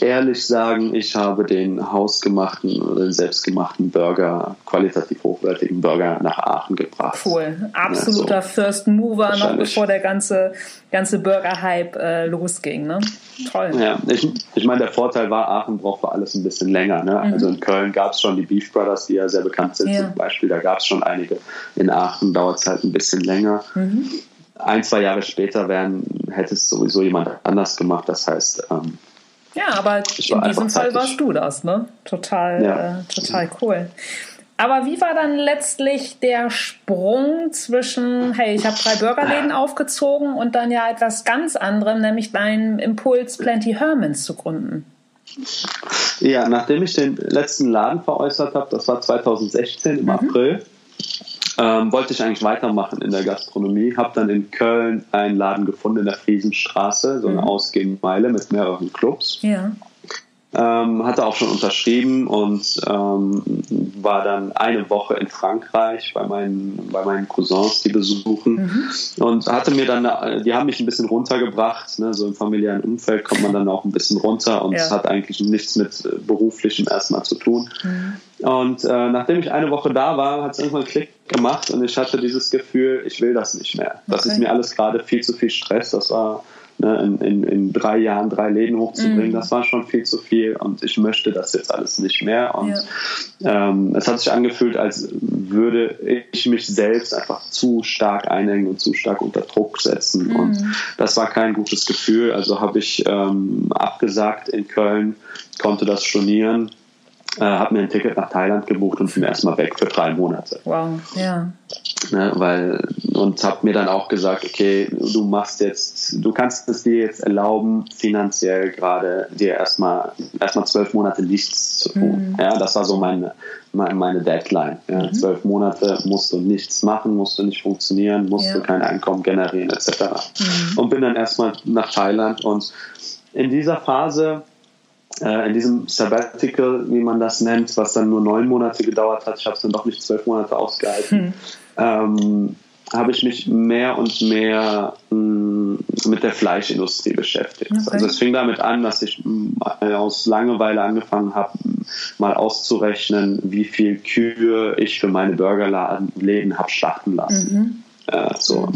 ehrlich sagen, ich habe den hausgemachten oder den selbstgemachten Burger, qualitativ hochwertigen Burger nach Aachen gebracht. Cool. Absoluter Ja, so. First Mover, noch bevor der ganze, ganze Burger-Hype äh, losging. Ne? Toll. Ja, ich, ich meine, der Vorteil war, Aachen braucht für alles ein bisschen länger. Ne? Also in Köln gab es schon die Beef Brothers, die ja sehr bekannt sind Ja. zum Beispiel. Da gab es schon einige. In Aachen dauert es halt ein bisschen länger. Ein, zwei Jahre später wären, hätte es sowieso jemand anders gemacht. Das heißt, ähm, Ja, aber in diesem Fall warst du das, ne? Total, Ja. äh, total cool. Aber wie war dann letztlich der Sprung zwischen, hey, ich habe drei Burgerläden aufgezogen und dann ja etwas ganz anderem, nämlich deinen Impuls Plenty Hermans zu gründen? ja, nachdem ich den letzten Laden veräußert habe, das war 2016 im April, ähm, wollte ich eigentlich weitermachen in der Gastronomie. Habe dann in Köln einen Laden gefunden in der Friesenstraße, so eine Ausgehmeile mit mehreren Clubs. Ja. Ähm, hatte auch schon unterschrieben und ähm, war dann eine Woche in Frankreich bei meinen, bei meinen Cousins, die besuchen. Und hatte mir dann, äh, die haben mich ein bisschen runtergebracht. Ne? So im familiären Umfeld kommt man dann auch ein bisschen runter und Ja. es hat eigentlich nichts mit äh, beruflichem erstmal zu tun. Und äh, nachdem ich eine Woche da war, hat es irgendwann einen Klick gemacht und ich hatte dieses Gefühl, ich will das nicht mehr. Das Okay. ist mir alles gerade viel zu viel Stress. Das war ne, in, in, drei Jahren drei Läden hochzubringen, das war schon viel zu viel und ich möchte das jetzt alles nicht mehr. Und ähm, es hat sich angefühlt, als würde ich mich selbst einfach zu stark einhängen und zu stark unter Druck setzen. Und das war kein gutes Gefühl. Also habe ich ähm, abgesagt in Köln, konnte das stornieren. Äh, habe mir ein Ticket nach Thailand gebucht und bin erstmal weg für drei Monate. Wow. Ja. Ne, weil und habe mir dann auch gesagt, okay, du machst jetzt, du kannst es dir jetzt erlauben, finanziell gerade dir erstmal erstmal zwölf Monate nichts zu tun. Mhm. Ja, das war so meine, meine, meine Deadline. Ja, mhm. Zwölf Monate musst du nichts machen, musst du nicht funktionieren, musst ja. du kein Einkommen generieren, etc. Mhm. Und bin dann erstmal nach Thailand und in dieser Phase äh, in diesem Sabbatical, wie man das nennt, was dann nur neun Monate gedauert hat, ich habe es dann doch nicht zwölf Monate ausgehalten, hm. ähm, habe ich mich mehr und mehr mh, mm, mit der Fleischindustrie beschäftigt. Okay. Also es fing damit an, dass ich mh, aus Langeweile angefangen habe, mal auszurechnen, wie viel Kühe ich für meine Burgerläden habe schlachten lassen. Mhm. Äh, so.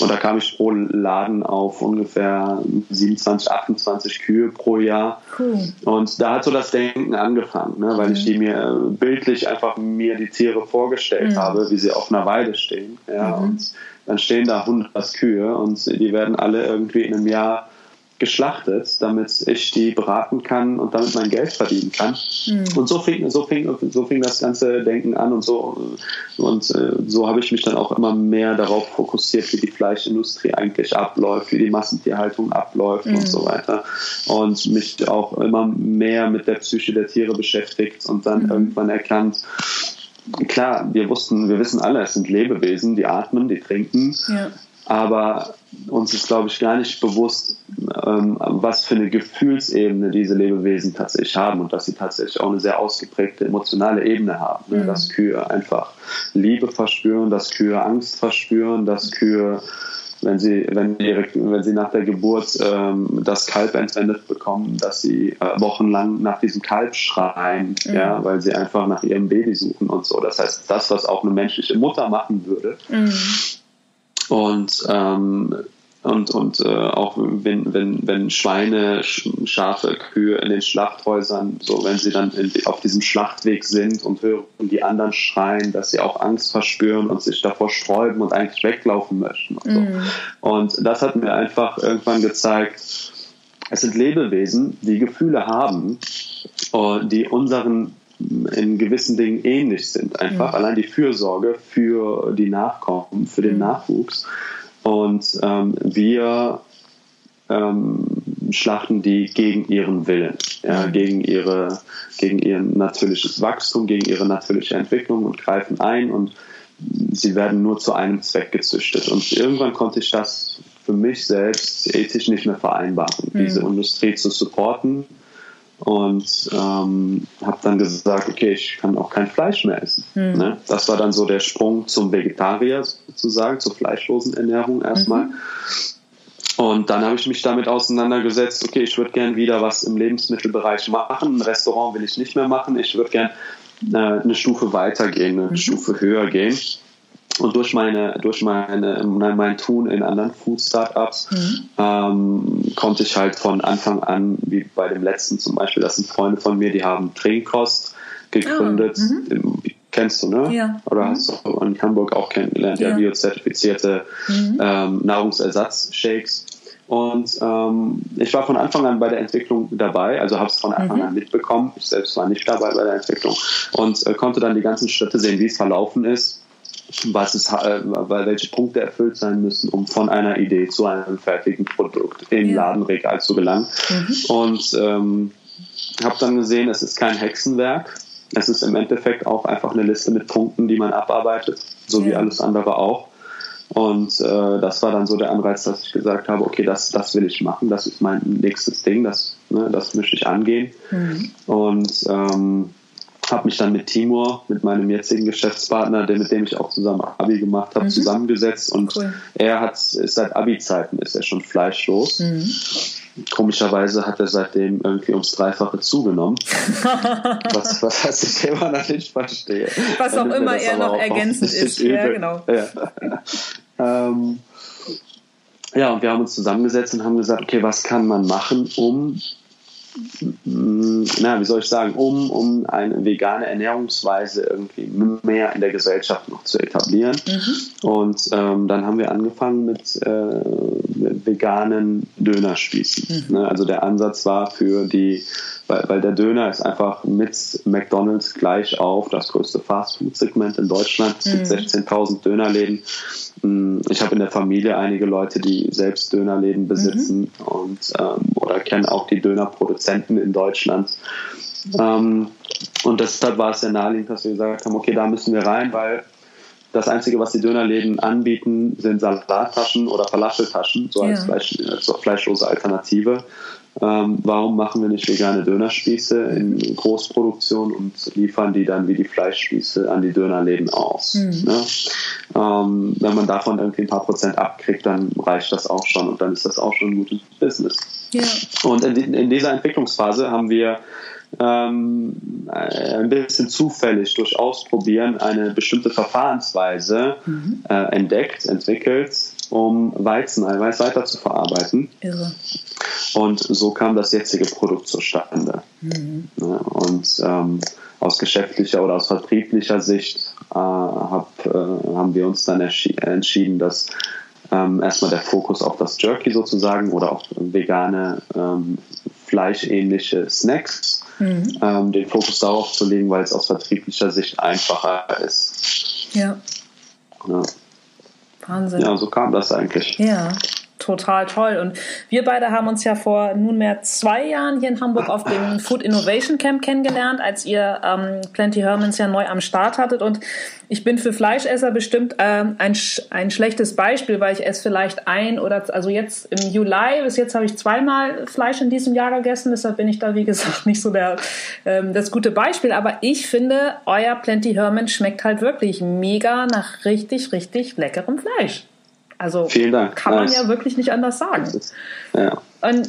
Und da kam ich pro Laden auf ungefähr 27, 28 Kühe pro Jahr. Cool. Und da hat so das Denken angefangen, ne, weil mhm. ich die mir bildlich einfach mir die Tiere vorgestellt mhm. habe, wie sie auf einer Weide stehen. Ja, mhm. Und dann stehen da 100 Kühe und die werden alle irgendwie in einem Jahr geschlachtet, damit ich die braten kann und damit mein Geld verdienen kann. Mhm. Und so fing, so, fing, so fing das ganze Denken an und so und äh, so habe ich mich dann auch immer mehr darauf fokussiert, wie die Fleischindustrie eigentlich abläuft, wie die Massentierhaltung abläuft mhm. und so weiter und mich auch immer mehr mit der Psyche der Tiere beschäftigt und dann mhm. irgendwann erkannt, klar, wir wussten, wir wissen alle, es sind Lebewesen, die atmen, die trinken, ja. Aber uns ist, glaube ich, gar nicht bewusst, ähm, was für eine Gefühlsebene diese Lebewesen tatsächlich haben und dass sie tatsächlich auch eine sehr ausgeprägte emotionale Ebene haben. Ne? Mhm. Dass Kühe einfach Liebe verspüren, dass Kühe Angst verspüren, dass Kühe wenn sie, wenn, ihre, wenn sie nach der Geburt ähm, das Kalb entwendet bekommen, dass sie äh, wochenlang nach diesem Kalb schreien, mhm. ja, weil sie einfach nach ihrem Baby suchen und so. Das heißt, das, was auch eine menschliche Mutter machen würde, mhm. Und ähm, und, und äh, auch wenn, wenn, wenn Schweine, Schafe, Kühe in den Schlachthäusern, so wenn sie dann in, auf diesem Schlachtweg sind und hören die anderen schreien, dass sie auch Angst verspüren und sich davor sträuben und eigentlich weglaufen möchten. Und, so. mm. und das hat mir einfach irgendwann gezeigt, es sind Lebewesen, die Gefühle haben, und die unseren in gewissen Dingen ähnlich sind. Einfach mhm. allein die Fürsorge für die Nachkommen, für den mhm. Nachwuchs. Und ähm, wir ähm, schlachten die gegen ihren Willen, ja, mhm. gegen, ihre, gegen ihr natürliches Wachstum, gegen ihre natürliche Entwicklung und greifen ein und sie werden nur zu einem Zweck gezüchtet. Und irgendwann konnte ich das für mich selbst ethisch nicht mehr vereinbaren, mhm. diese Industrie zu supporten und ähm, habe dann gesagt, okay, ich kann auch kein Fleisch mehr essen. Mhm. Ne? Das war dann so der Sprung zum Vegetarier sozusagen, zur fleischlosen Ernährung erstmal. Mhm. Und dann habe ich mich damit auseinandergesetzt, okay, ich würde gern wieder was im Lebensmittelbereich machen. Ein Restaurant will ich nicht mehr machen. Ich würde gern äh, eine Stufe weitergehen, eine mhm. Stufe höher gehen. Und durch meine, durch meine, mein Tun in anderen Food-Startups mhm. ähm, konnte ich halt von Anfang an, wie bei dem letzten zum Beispiel, das sind Freunde von mir, die haben Trinkkost gegründet. Oh, mhm. Kennst du, ne? Ja. Oder mhm. hast du in Hamburg auch kennengelernt, ja, ja biozertifizierte mhm. ähm, Nahrungsersatzshakes. Und ähm, ich war von Anfang an bei der Entwicklung dabei, also habe es von Anfang mhm. an mitbekommen. Ich selbst war nicht dabei bei der Entwicklung und äh, konnte dann die ganzen Schritte sehen, wie es verlaufen ist was äh, welche Punkte erfüllt sein müssen, um von einer Idee zu einem fertigen Produkt im ja. Ladenregal zu gelangen. Mhm. Und ähm, habe dann gesehen, es ist kein Hexenwerk. Es ist im Endeffekt auch einfach eine Liste mit Punkten, die man abarbeitet, so ja. wie alles andere auch. Und äh, das war dann so der Anreiz, dass ich gesagt habe, okay, das, das will ich machen, das ist mein nächstes Ding, das, ne, das möchte ich angehen. Mhm. Und ähm, habe mich dann mit Timur, mit meinem jetzigen Geschäftspartner, der, mit dem ich auch zusammen Abi gemacht habe, mhm. zusammengesetzt und cool. er hat ist seit Abi-Zeiten ist er schon fleischlos. Mhm. Komischerweise hat er seitdem irgendwie ums Dreifache zugenommen. (laughs) was, was, was ich immer noch nicht verstehe. Was auch immer er noch ergänzend ist. (laughs) Ja, genau. Ja. (laughs) ähm, ja, und wir haben uns zusammengesetzt und haben gesagt, okay, was kann man machen, um na, wie soll ich sagen, um, um eine vegane Ernährungsweise irgendwie mehr in der Gesellschaft noch zu etablieren. Mhm. Und ähm, dann haben wir angefangen mit, äh, veganen Dönerspießen. Mhm. Ne? Also der Ansatz war für die, weil, weil der Döner ist einfach mit McDonalds gleich auf das größte Fastfood-Segment in Deutschland. Es gibt mhm. 16.000 Dönerläden. Hm, ich habe in der Familie einige Leute, die selbst Dönerläden besitzen mhm. und ähm, oder kennen auch die Dönerproduzenten in Deutschland. Ähm, und deshalb war es sehr naheliegend, dass wir gesagt haben, okay, da müssen wir rein, weil das Einzige, was die Dönerläden anbieten, sind Salattaschen oder Falafeltaschen, so als, ja. Fleisch, als fleischlose Alternative. Ähm, warum machen wir nicht vegane Dönerspieße in Großproduktion und liefern die dann wie die Fleischspieße an die Dönerläden aus? Mhm. Ne? Ähm, wenn man davon irgendwie ein paar Prozent abkriegt, dann reicht das auch schon und dann ist das auch schon ein gutes Business. Ja. Und in, in dieser Entwicklungsphase haben wir ähm, ein bisschen zufällig durch Ausprobieren eine bestimmte Verfahrensweise mhm. äh, entdeckt, entwickelt, um Weizeneiweiß weiter zu verarbeiten. Irre. Und so kam das jetzige Produkt zustande. Mhm. Und ähm, aus geschäftlicher oder aus vertrieblicher Sicht äh, hab, äh, haben wir uns dann entschieden, dass ähm, erstmal der Fokus auf das Jerky sozusagen oder auf vegane ähm, fleischähnliche Snacks, mhm. ähm, den Fokus darauf zu legen, weil es aus vertrieblicher Sicht einfacher ist. Ja. ja. Wahnsinn. Ja, so kam das eigentlich. Ja total toll. Und wir beide haben uns ja vor nunmehr zwei Jahren hier in Hamburg auf dem Food Innovation Camp kennengelernt, als ihr ähm, Plenty Hermans ja neu am Start hattet. Und ich bin für Fleischesser bestimmt ähm, ein, ein schlechtes Beispiel, weil ich esse vielleicht ein oder also jetzt im Juli, bis jetzt habe ich zweimal Fleisch in diesem Jahr gegessen, deshalb bin ich da wie (laughs) gesagt nicht so der, ähm, das gute Beispiel. Aber ich finde, euer Plenty Herman schmeckt halt wirklich mega nach richtig, richtig leckerem Fleisch. Also kann man ja wirklich nicht anders sagen. Ja. Und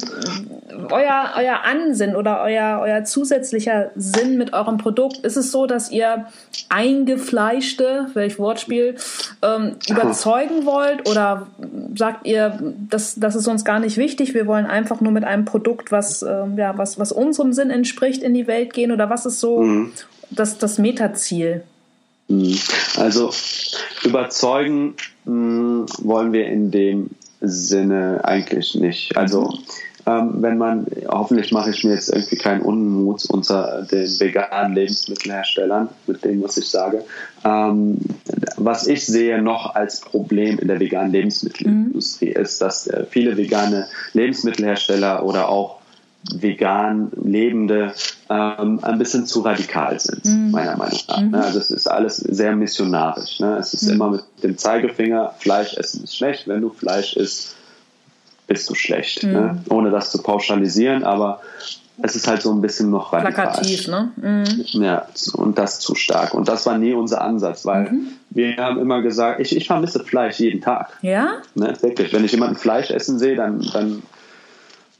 euer, euer Ansinn oder euer, euer zusätzlicher Sinn mit eurem Produkt, ist es so, dass ihr eingefleischte, welch Wortspiel, ähm, überzeugen wollt? Oder sagt ihr, das, das ist uns gar nicht wichtig, wir wollen einfach nur mit einem Produkt, was, ähm, ja, was, was unserem Sinn entspricht, in die Welt gehen? Oder was ist so mhm. das, das Metaziel? Mhm. Also überzeugen mh, wollen wir in dem Sinne eigentlich nicht. Also ähm, wenn man, hoffentlich mache ich mir jetzt irgendwie keinen Unmut unter den veganen Lebensmittelherstellern mit dem, was ich sage. Ähm, was ich sehe noch als Problem in der veganen Lebensmittelindustrie mhm. ist, dass äh, viele vegane Lebensmittelhersteller oder auch vegan Lebende ähm, ein bisschen zu radikal sind, mhm. meiner Meinung nach. Mhm. Also es ist alles sehr missionarisch. Ne? Es ist mhm. immer mit dem Zeigefinger, Fleisch essen ist schlecht, wenn du Fleisch isst, bist du schlecht. Ne? Mhm. Ohne das zu pauschalisieren, aber es ist halt so ein bisschen noch radikal. Plakativ, ne? Mhm. Ja, und das zu stark. Und das war nie unser Ansatz, weil mhm. wir haben immer gesagt, ich, ich vermisse Fleisch jeden Tag. Ja? Ne, wirklich. Wenn ich jemanden Fleisch essen sehe, dann, dann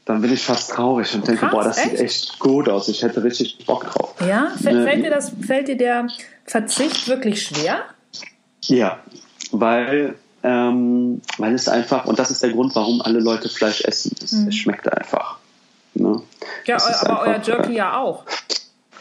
dann bin ich fast traurig und denke, Krass, boah, das echt? sieht echt gut aus. Ich hätte richtig Bock drauf. Ja, ne? fällt, dir das, fällt dir der Verzicht wirklich schwer? Ja, weil, ähm, weil es einfach, und das ist der Grund, warum alle Leute Fleisch essen. Es, mhm. es schmeckt einfach. Ne? Ja, aber einfach, euer Jerky ja auch.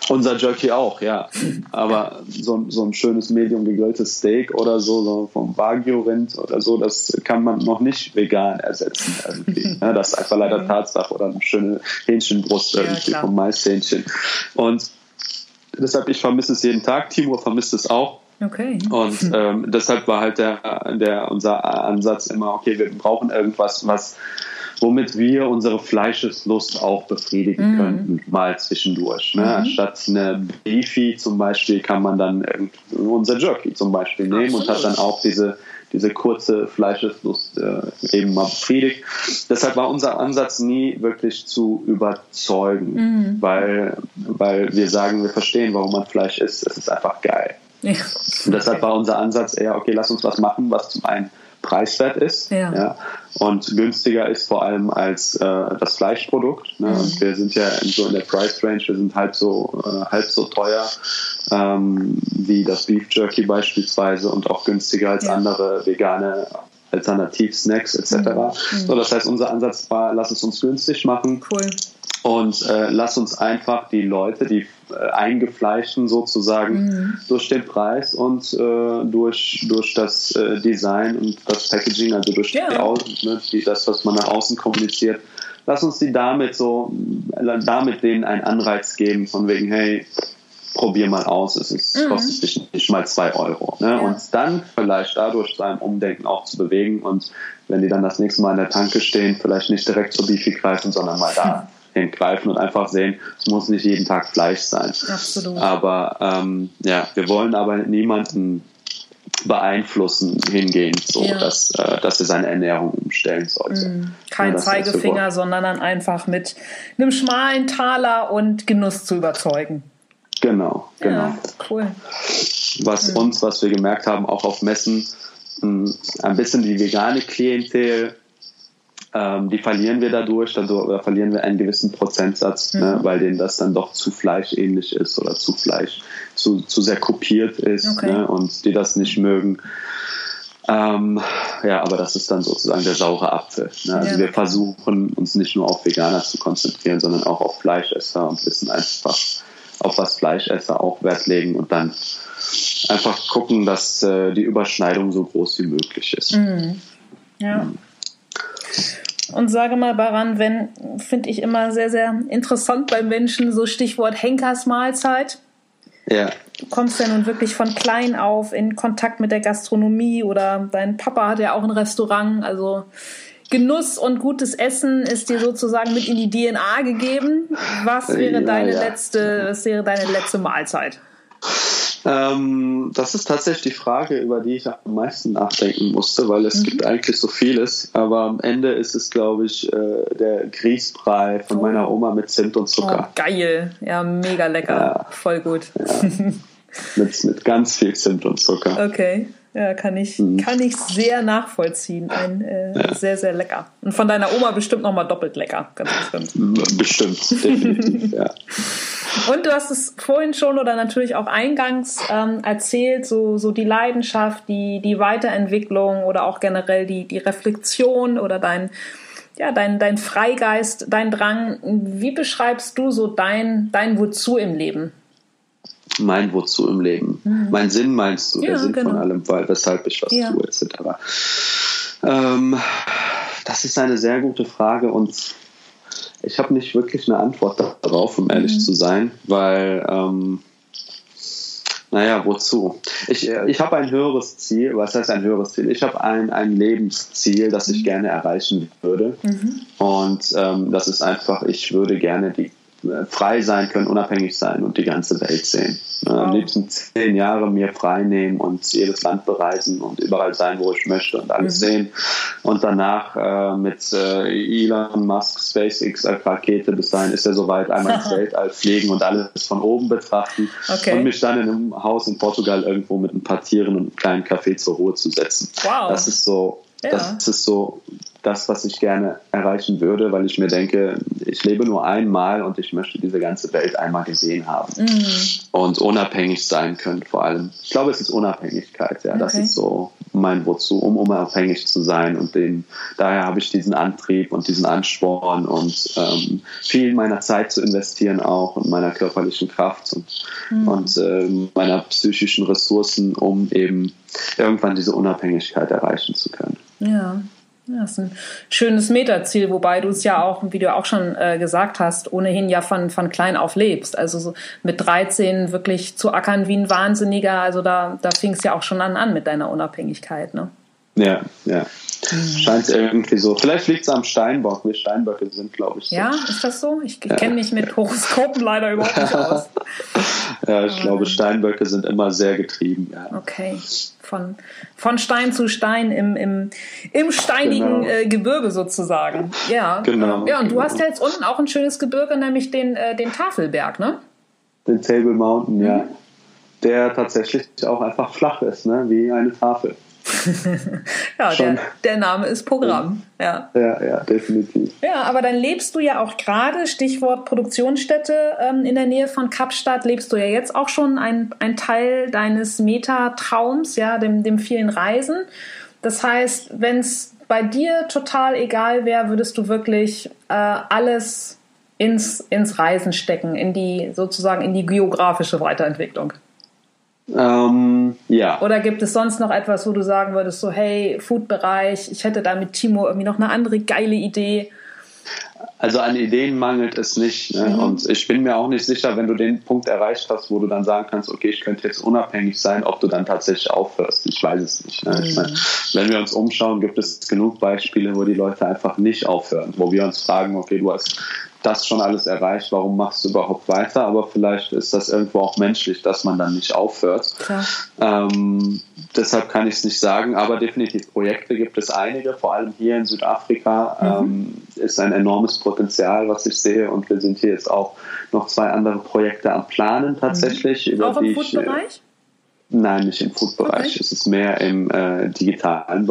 Unser Jerky auch, ja. Aber so, so ein schönes medium gegrilltes Steak oder so, so vom Wagyu-Rind oder so, das kann man noch nicht vegan ersetzen irgendwie. (laughs) Ja, das ist einfach leider Tatsache. Oder eine schöne Hähnchenbrust irgendwie ja, vom Maishähnchen. Und deshalb, ich vermisse es jeden Tag. Timur vermisst es auch. Okay. Und (laughs) ähm, deshalb war halt der, der, unser Ansatz immer, okay, wir brauchen irgendwas, was womit wir unsere Fleischeslust auch befriedigen mhm. könnten, mal zwischendurch. Ne? Mhm. Anstatt eine Beefy zum Beispiel kann man dann unser Jerky zum Beispiel nehmen Absolut. und hat dann auch diese, diese kurze Fleischeslust äh, eben mal befriedigt. Deshalb war unser Ansatz nie wirklich zu überzeugen, mhm. weil, weil wir sagen, wir verstehen, warum man Fleisch isst. Es ist einfach geil. Ja. Und deshalb war unser Ansatz eher, okay, lass uns was machen, was zum einen preiswert ist ja. ja. Und günstiger ist vor allem als äh, das Fleischprodukt. Ne? Mhm. Und wir sind ja in, so in der Price Range, wir sind halb so äh, halb so teuer ähm, wie das Beef Jerky beispielsweise und auch günstiger als ja. andere vegane Alternativ-Snacks etc. Mhm. So, das heißt, unser Ansatz war, lass es uns günstig machen. Cool. Und äh, lass uns einfach die Leute, die äh, eingefleischten sozusagen, mhm. durch den Preis und äh, durch, durch das äh, Design und das Packaging, also durch ja. die, ne, die, das, was man nach außen kommuniziert, lass uns die damit so, damit denen einen Anreiz geben, von wegen, hey, probier mal aus, es ist, mhm. kostet dich nicht mal zwei Euro. Ne? Ja. Und dann vielleicht dadurch seinem Umdenken auch zu bewegen und wenn die dann das nächste Mal an der Tanke stehen, vielleicht nicht direkt zur Beefy greifen, sondern mal da (laughs) hingreifen und einfach sehen, es muss nicht jeden Tag Fleisch sein. Absolut. Aber ähm, ja, wir wollen aber niemanden beeinflussen hingehen, so ja. dass, äh, dass er seine Ernährung umstellen sollte. Mm, kein ja, Zeigefinger, sondern dann einfach mit einem schmalen Taler und Genuss zu überzeugen. Genau, genau. Ja, cool. Was mhm. uns, was wir gemerkt haben, auch auf Messen, ein bisschen die vegane Klientel ähm, die verlieren wir dadurch, dadurch oder verlieren wir einen gewissen Prozentsatz, ne, mhm. ne, weil denen das dann doch zu fleischähnlich ist oder zu Fleisch, zu, zu sehr kopiert ist okay. ne, und die das nicht mögen. Ähm, ja, aber das ist dann sozusagen der saure Apfel. Ne? Also ja. wir versuchen uns nicht nur auf Veganer zu konzentrieren, sondern auch auf Fleischesser und wissen einfach, auf was Fleischesser auch Wert legen und dann einfach gucken, dass äh, die Überschneidung so groß wie möglich ist. Mhm. Ja. Mhm. Und sage mal, Baran, wenn, finde ich immer sehr, sehr interessant bei Menschen, so Stichwort Henkersmahlzeit. Ja. Du kommst ja nun wirklich von klein auf in Kontakt mit der Gastronomie oder dein Papa hat ja auch ein Restaurant. Also Genuss und gutes Essen ist dir sozusagen mit in die DNA gegeben. Was wäre ja, deine ja. letzte, was wäre deine letzte Mahlzeit? Ähm, das ist tatsächlich die Frage, über die ich am meisten nachdenken musste, weil es mhm. gibt eigentlich so vieles. Aber am Ende ist es, glaube ich, äh, der Grießbrei von oh. meiner Oma mit Zimt und Zucker. Oh, geil, ja, mega lecker, ja. voll gut. Ja. (laughs) mit, mit ganz viel Zimt und Zucker. Okay. Ja, kann ich, mhm. kann ich sehr nachvollziehen. Ein, äh, ja. Sehr, sehr lecker. Und von deiner Oma bestimmt nochmal doppelt lecker, ganz bestimmt. Bestimmt, definitiv, ja. (laughs) Und du hast es vorhin schon oder natürlich auch eingangs ähm, erzählt, so, so die Leidenschaft, die, die Weiterentwicklung oder auch generell die, die Reflexion oder dein, ja, dein, dein Freigeist, dein Drang. Wie beschreibst du so dein, dein Wozu im Leben? Mein Wozu im Leben. Mhm. Mein Sinn meinst du, ja, der Sinn genau. von allem, weil, weshalb ich was ja. tue, etc. Ähm, das ist eine sehr gute Frage und ich habe nicht wirklich eine Antwort darauf, um ehrlich mhm. zu sein, weil, ähm, naja, wozu? Ich, ich habe ein höheres Ziel, was heißt ein höheres Ziel? Ich habe ein, ein Lebensziel, das ich mhm. gerne erreichen würde. Mhm. Und ähm, das ist einfach, ich würde gerne die frei sein können, unabhängig sein und die ganze Welt sehen. Wow. Am liebsten zehn Jahre mir frei nehmen und jedes Land bereisen und überall sein, wo ich möchte und alles mhm. sehen. Und danach äh, mit äh, Elon Musk SpaceX als Rakete bis dahin ist er soweit einmal ins (laughs) Weltall fliegen und alles von oben betrachten okay. und mich dann in einem Haus in Portugal irgendwo mit ein paar Tieren und einem kleinen Café zur Ruhe zu setzen. Wow. Das ist so, ja. das ist so das, was ich gerne erreichen würde, weil ich mir denke, ich lebe nur einmal und ich möchte diese ganze Welt einmal gesehen haben mhm. und unabhängig sein können vor allem. Ich glaube, es ist Unabhängigkeit, ja, okay. das ist so mein Wozu, um unabhängig zu sein und den, daher habe ich diesen Antrieb und diesen Ansporn und ähm, viel meiner Zeit zu investieren auch und meiner körperlichen Kraft und, mhm. und äh, meiner psychischen Ressourcen, um eben irgendwann diese Unabhängigkeit erreichen zu können. Ja. Ja, das ist ein schönes Metaziel, wobei du es ja auch, wie du auch schon äh, gesagt hast, ohnehin ja von, von klein auf lebst. Also so mit 13 wirklich zu ackern wie ein Wahnsinniger, also da, da fing es ja auch schon an, an mit deiner Unabhängigkeit, ne? Ja, ja. Mhm. Scheint irgendwie so. Vielleicht liegt es am Steinbock. Wir Steinböcke sind, glaube ich. So. Ja, ist das so? Ich ja. kenne mich mit Horoskopen leider überhaupt nicht aus. (laughs) ja, ich glaube, Steinböcke sind immer sehr getrieben. Ja. Okay. Von, von Stein zu Stein im, im, im steinigen genau. äh, Gebirge sozusagen. Ja. Genau. Ja, und genau. du hast ja jetzt unten auch ein schönes Gebirge, nämlich den, äh, den Tafelberg, ne? Den Table Mountain, mhm. ja. Der tatsächlich auch einfach flach ist, ne? Wie eine Tafel. (laughs) ja, der, der, Name ist Programm. Ja. ja, ja, definitiv. Ja, aber dann lebst du ja auch gerade, Stichwort Produktionsstätte, ähm, in der Nähe von Kapstadt, lebst du ja jetzt auch schon ein, ein Teil deines Metatraums, ja, dem, dem vielen Reisen. Das heißt, wenn es bei dir total egal wäre, würdest du wirklich äh, alles ins, ins Reisen stecken, in die sozusagen in die geografische Weiterentwicklung. Ähm, ja. Oder gibt es sonst noch etwas, wo du sagen würdest, so hey, Food-Bereich, ich hätte da mit Timo irgendwie noch eine andere geile Idee? Also an Ideen mangelt es nicht. Ne? Mhm. Und ich bin mir auch nicht sicher, wenn du den Punkt erreicht hast, wo du dann sagen kannst, okay, ich könnte jetzt unabhängig sein, ob du dann tatsächlich aufhörst. Ich weiß es nicht. Ne? Mhm. Ich meine, wenn wir uns umschauen, gibt es genug Beispiele, wo die Leute einfach nicht aufhören, wo wir uns fragen, okay, du hast das schon alles erreicht, warum machst du überhaupt weiter? Aber vielleicht ist das irgendwo auch menschlich, dass man dann nicht aufhört. Ähm, deshalb kann ich es nicht sagen, aber definitiv Projekte gibt es einige, vor allem hier in Südafrika mhm. ähm, ist ein enormes Potenzial, was ich sehe und wir sind hier jetzt auch noch zwei andere Projekte am Planen tatsächlich. Mhm. auch im Food-Bereich? Nein, nicht im Food-Bereich. Okay. Es ist mehr im äh, digitalen mhm.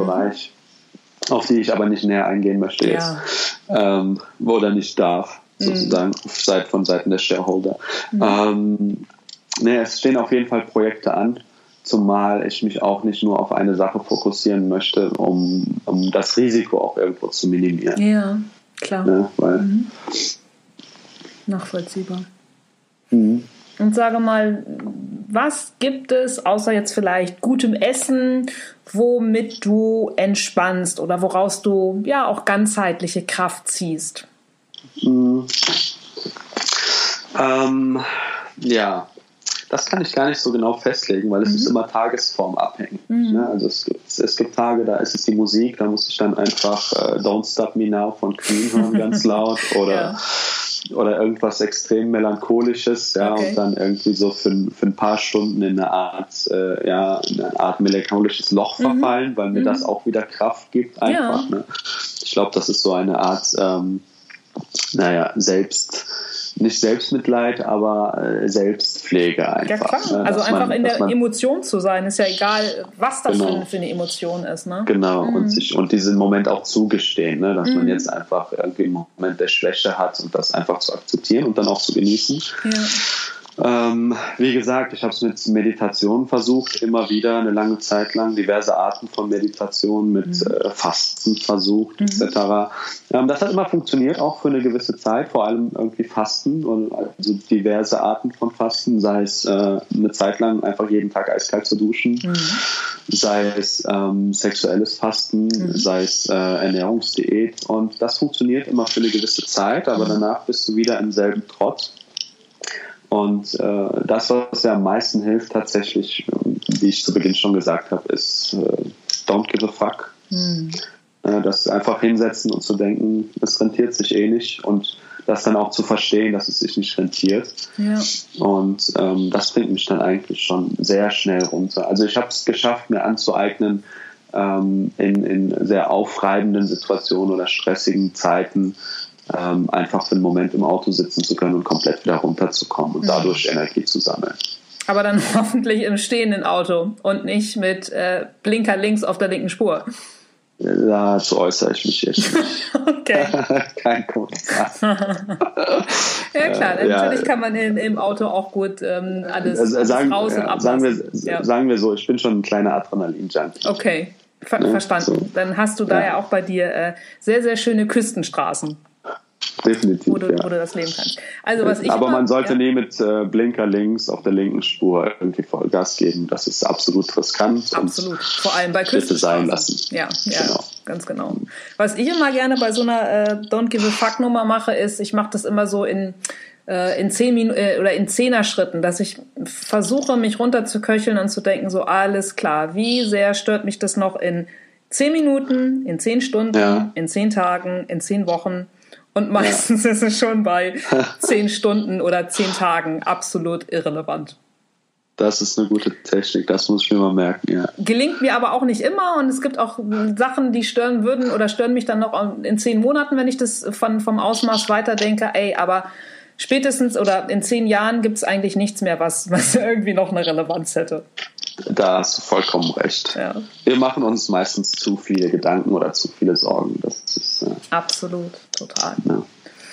Auf die ich aber nicht näher eingehen möchte ja. jetzt, ähm, oder nicht darf, mhm. sozusagen, mhm. von Seiten der Shareholder. Mhm. Ähm, nee, es stehen auf jeden Fall Projekte an, zumal ich mich auch nicht nur auf eine Sache fokussieren möchte, um, um das Risiko auch irgendwo zu minimieren. Ja, klar. Ne, weil, mhm. Nachvollziehbar. Mhm. Und sage mal, was gibt es außer jetzt vielleicht gutem Essen, womit du entspannst oder woraus du ja auch ganzheitliche Kraft ziehst? Mhm. Ähm, ja, das kann ich gar nicht so genau festlegen, weil es mhm. ist immer tagesformabhängig. Mhm. Ne? Also es gibt, es gibt Tage, da ist es die Musik, da muss ich dann einfach äh, Don't Stop Me Now von Queen hören, ganz (laughs) laut. Oder ja oder irgendwas extrem melancholisches, ja, okay. und dann irgendwie so für, für ein paar Stunden in eine Art, äh, ja, in eine Art melancholisches Loch mhm. verfallen, weil mir mhm. das auch wieder Kraft gibt, einfach. Ja. Ne? Ich glaube, das ist so eine Art, ähm, naja, selbst nicht Selbstmitleid, aber äh, Selbstpflege einfach. Ja klar, ne? also einfach man, in der man, Emotion zu sein, ist ja egal, was das genau. für eine Emotion ist. Ne? Genau, mhm. und, sich, und diesen Moment auch zugestehen, ne? dass mhm. man jetzt einfach irgendwie einen Moment der Schwäche hat und das einfach zu akzeptieren und dann auch zu genießen. Ja. Ähm, wie gesagt, ich habe es mit Meditation versucht, immer wieder eine lange Zeit lang, diverse Arten von Meditation mit mhm. äh, Fasten versucht, mhm. etc. Ähm, das hat immer funktioniert, auch für eine gewisse Zeit, vor allem irgendwie Fasten und also diverse Arten von Fasten, sei es äh, eine Zeit lang einfach jeden Tag eiskalt zu duschen, mhm. sei es ähm, sexuelles Fasten, mhm. sei es äh, Ernährungsdiät und das funktioniert immer für eine gewisse Zeit, aber mhm. danach bist du wieder im selben Trott und äh, das, was ja am meisten hilft, tatsächlich, wie ich zu Beginn schon gesagt habe, ist äh, don't give a fuck. Mhm. Äh, das einfach hinsetzen und zu denken, es rentiert sich eh nicht und das dann auch zu verstehen, dass es sich nicht rentiert. Ja. Und ähm, das bringt mich dann eigentlich schon sehr schnell runter. Also ich habe es geschafft, mir anzueignen, ähm, in, in sehr aufreibenden Situationen oder stressigen Zeiten ähm, einfach für einen Moment im Auto sitzen zu können und komplett wieder runterzukommen und mhm. dadurch Energie zu sammeln. Aber dann (laughs) hoffentlich im stehenden Auto und nicht mit äh, Blinker links auf der linken Spur. Dazu äußere ich mich jetzt nicht. (laughs) okay. (laughs) Kein Kommentar. ja klar, äh, natürlich ja. kann man in, im Auto auch gut ähm, alles, also, sagen, raus und ja, sagen wir, ja. sagen wir so, ich bin schon ein kleiner Adrenalin-Junkie. Okay, Ver ne? verstanden. So. Dann hast du da ja auch bei dir äh, sehr, sehr schöne Küstenstraßen. Definitiv. Wo du, ja. wo du das leben kannst. Also, was ich Aber immer, man sollte ja. nie mit äh, Blinker links auf der linken Spur irgendwie Vollgas geben. Das ist absolut riskant. Absolut. Vor allem bei Küsten. sein lassen. Ja, ja genau. ganz genau. Was ich immer gerne bei so einer äh, Don't Give a Fuck Nummer mache, ist, ich mache das immer so in äh, in zehn Minuten äh, oder in zehner Schritten, dass ich versuche, mich runterzuköcheln und zu denken, so alles klar, wie sehr stört mich das noch in zehn Minuten, in zehn Stunden, ja. in zehn Tagen, in zehn Wochen und meistens ja. ist es schon bei (laughs) zehn Stunden oder zehn Tagen absolut irrelevant. Das ist eine gute Technik, das muss ich mir mal merken, ja. Gelingt mir aber auch nicht immer und es gibt auch Sachen, die stören würden oder stören mich dann noch in zehn Monaten, wenn ich das von, vom Ausmaß weiterdenke. Ey, aber spätestens oder in zehn Jahren gibt es eigentlich nichts mehr, was, was irgendwie noch eine Relevanz hätte. Da hast du vollkommen recht. Ja. Wir machen uns meistens zu viele Gedanken oder zu viele Sorgen. Das ist, äh, Absolut, total. Ja.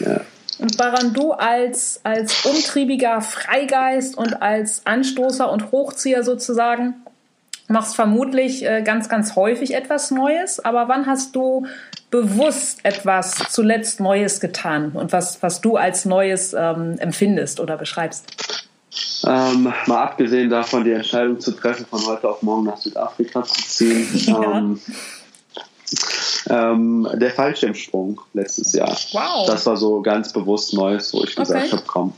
Ja. Und daran du als, als umtriebiger Freigeist und als Anstoßer und Hochzieher sozusagen machst vermutlich äh, ganz, ganz häufig etwas Neues. Aber wann hast du bewusst etwas zuletzt Neues getan und was, was du als Neues ähm, empfindest oder beschreibst? Ähm, mal abgesehen davon, die Entscheidung zu treffen, von heute auf morgen nach Südafrika zu ziehen. (laughs) Ja. Ähm, ähm, der Fallschirmsprung letztes Jahr. Wow. Das war so ganz bewusst Neues, wo ich gesagt Okay. habe, komm,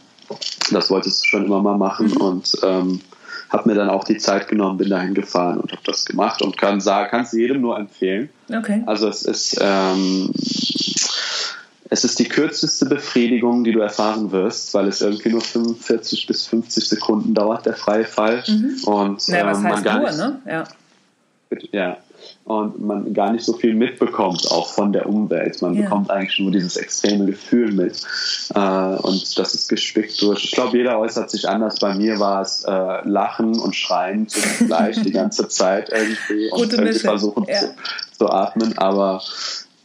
das wolltest du schon immer mal machen Mhm. und ähm, habe mir dann auch die Zeit genommen, bin dahin gefahren und habe das gemacht und kann sagen, kannst du jedem nur empfehlen. Okay. Also es ist ähm, es ist die kürzeste Befriedigung, die du erfahren wirst, weil es irgendwie nur 45 bis 50 Sekunden dauert, der freie Fall. Und Naja, Mhm. was ähm, man heißt gar nur, nicht, ne? Ja. ja, und man gar nicht so viel mitbekommt, auch von der Umwelt. Man Ja. bekommt eigentlich nur dieses extreme Gefühl mit. Äh, und das ist gespickt durch, ich glaube, jeder äußert sich anders. Bei mir war es äh, Lachen und Schreien zugleich die (laughs) ganze Zeit irgendwie und Gute irgendwie versuchen ja. zu, zu atmen. Aber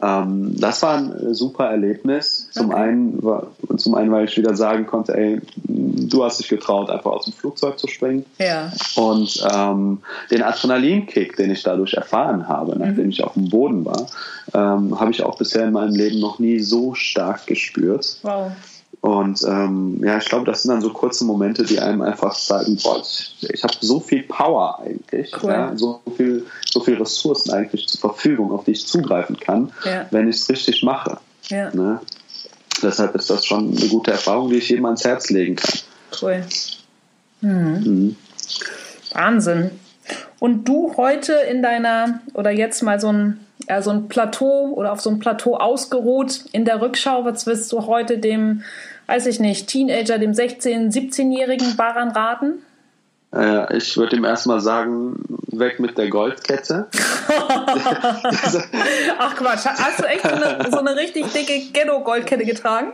ähm, das war ein super Erlebnis. Zum, Okay. einen, war- zum einen, weil ich wieder sagen konnte, ey, du hast dich getraut, einfach aus dem Flugzeug zu springen. Ja. Und ähm, den Adrenalinkick, den ich dadurch erfahren habe, nachdem ich auf dem Boden war, ähm, habe ich auch bisher in meinem Leben noch nie so stark gespürt. Wow. Und ähm, ja, ich glaube, das sind dann so kurze Momente, die einem einfach zeigen, boah, ich, habe so viel Power eigentlich, Cool. ja, so viel, so viel Ressourcen eigentlich zur Verfügung, auf die ich zugreifen kann, Ja. wenn ich es richtig mache. Ja. Ne? Deshalb ist das schon eine gute Erfahrung, die ich jedem ans Herz legen kann. Cool. Mhm. Wahnsinn. Und du heute in deiner, oder jetzt mal so ein, ja, so ein Plateau oder auf so einem Plateau ausgeruht in der Rückschau, was wirst du heute dem, weiß ich nicht, Teenager, dem 16-, 17-jährigen Baran raten? Äh, ich würde ihm erstmal sagen, weg mit der Goldkette. (laughs) Ach Quatsch, hast du echt so eine, so eine richtig dicke Ghetto-Goldkette getragen?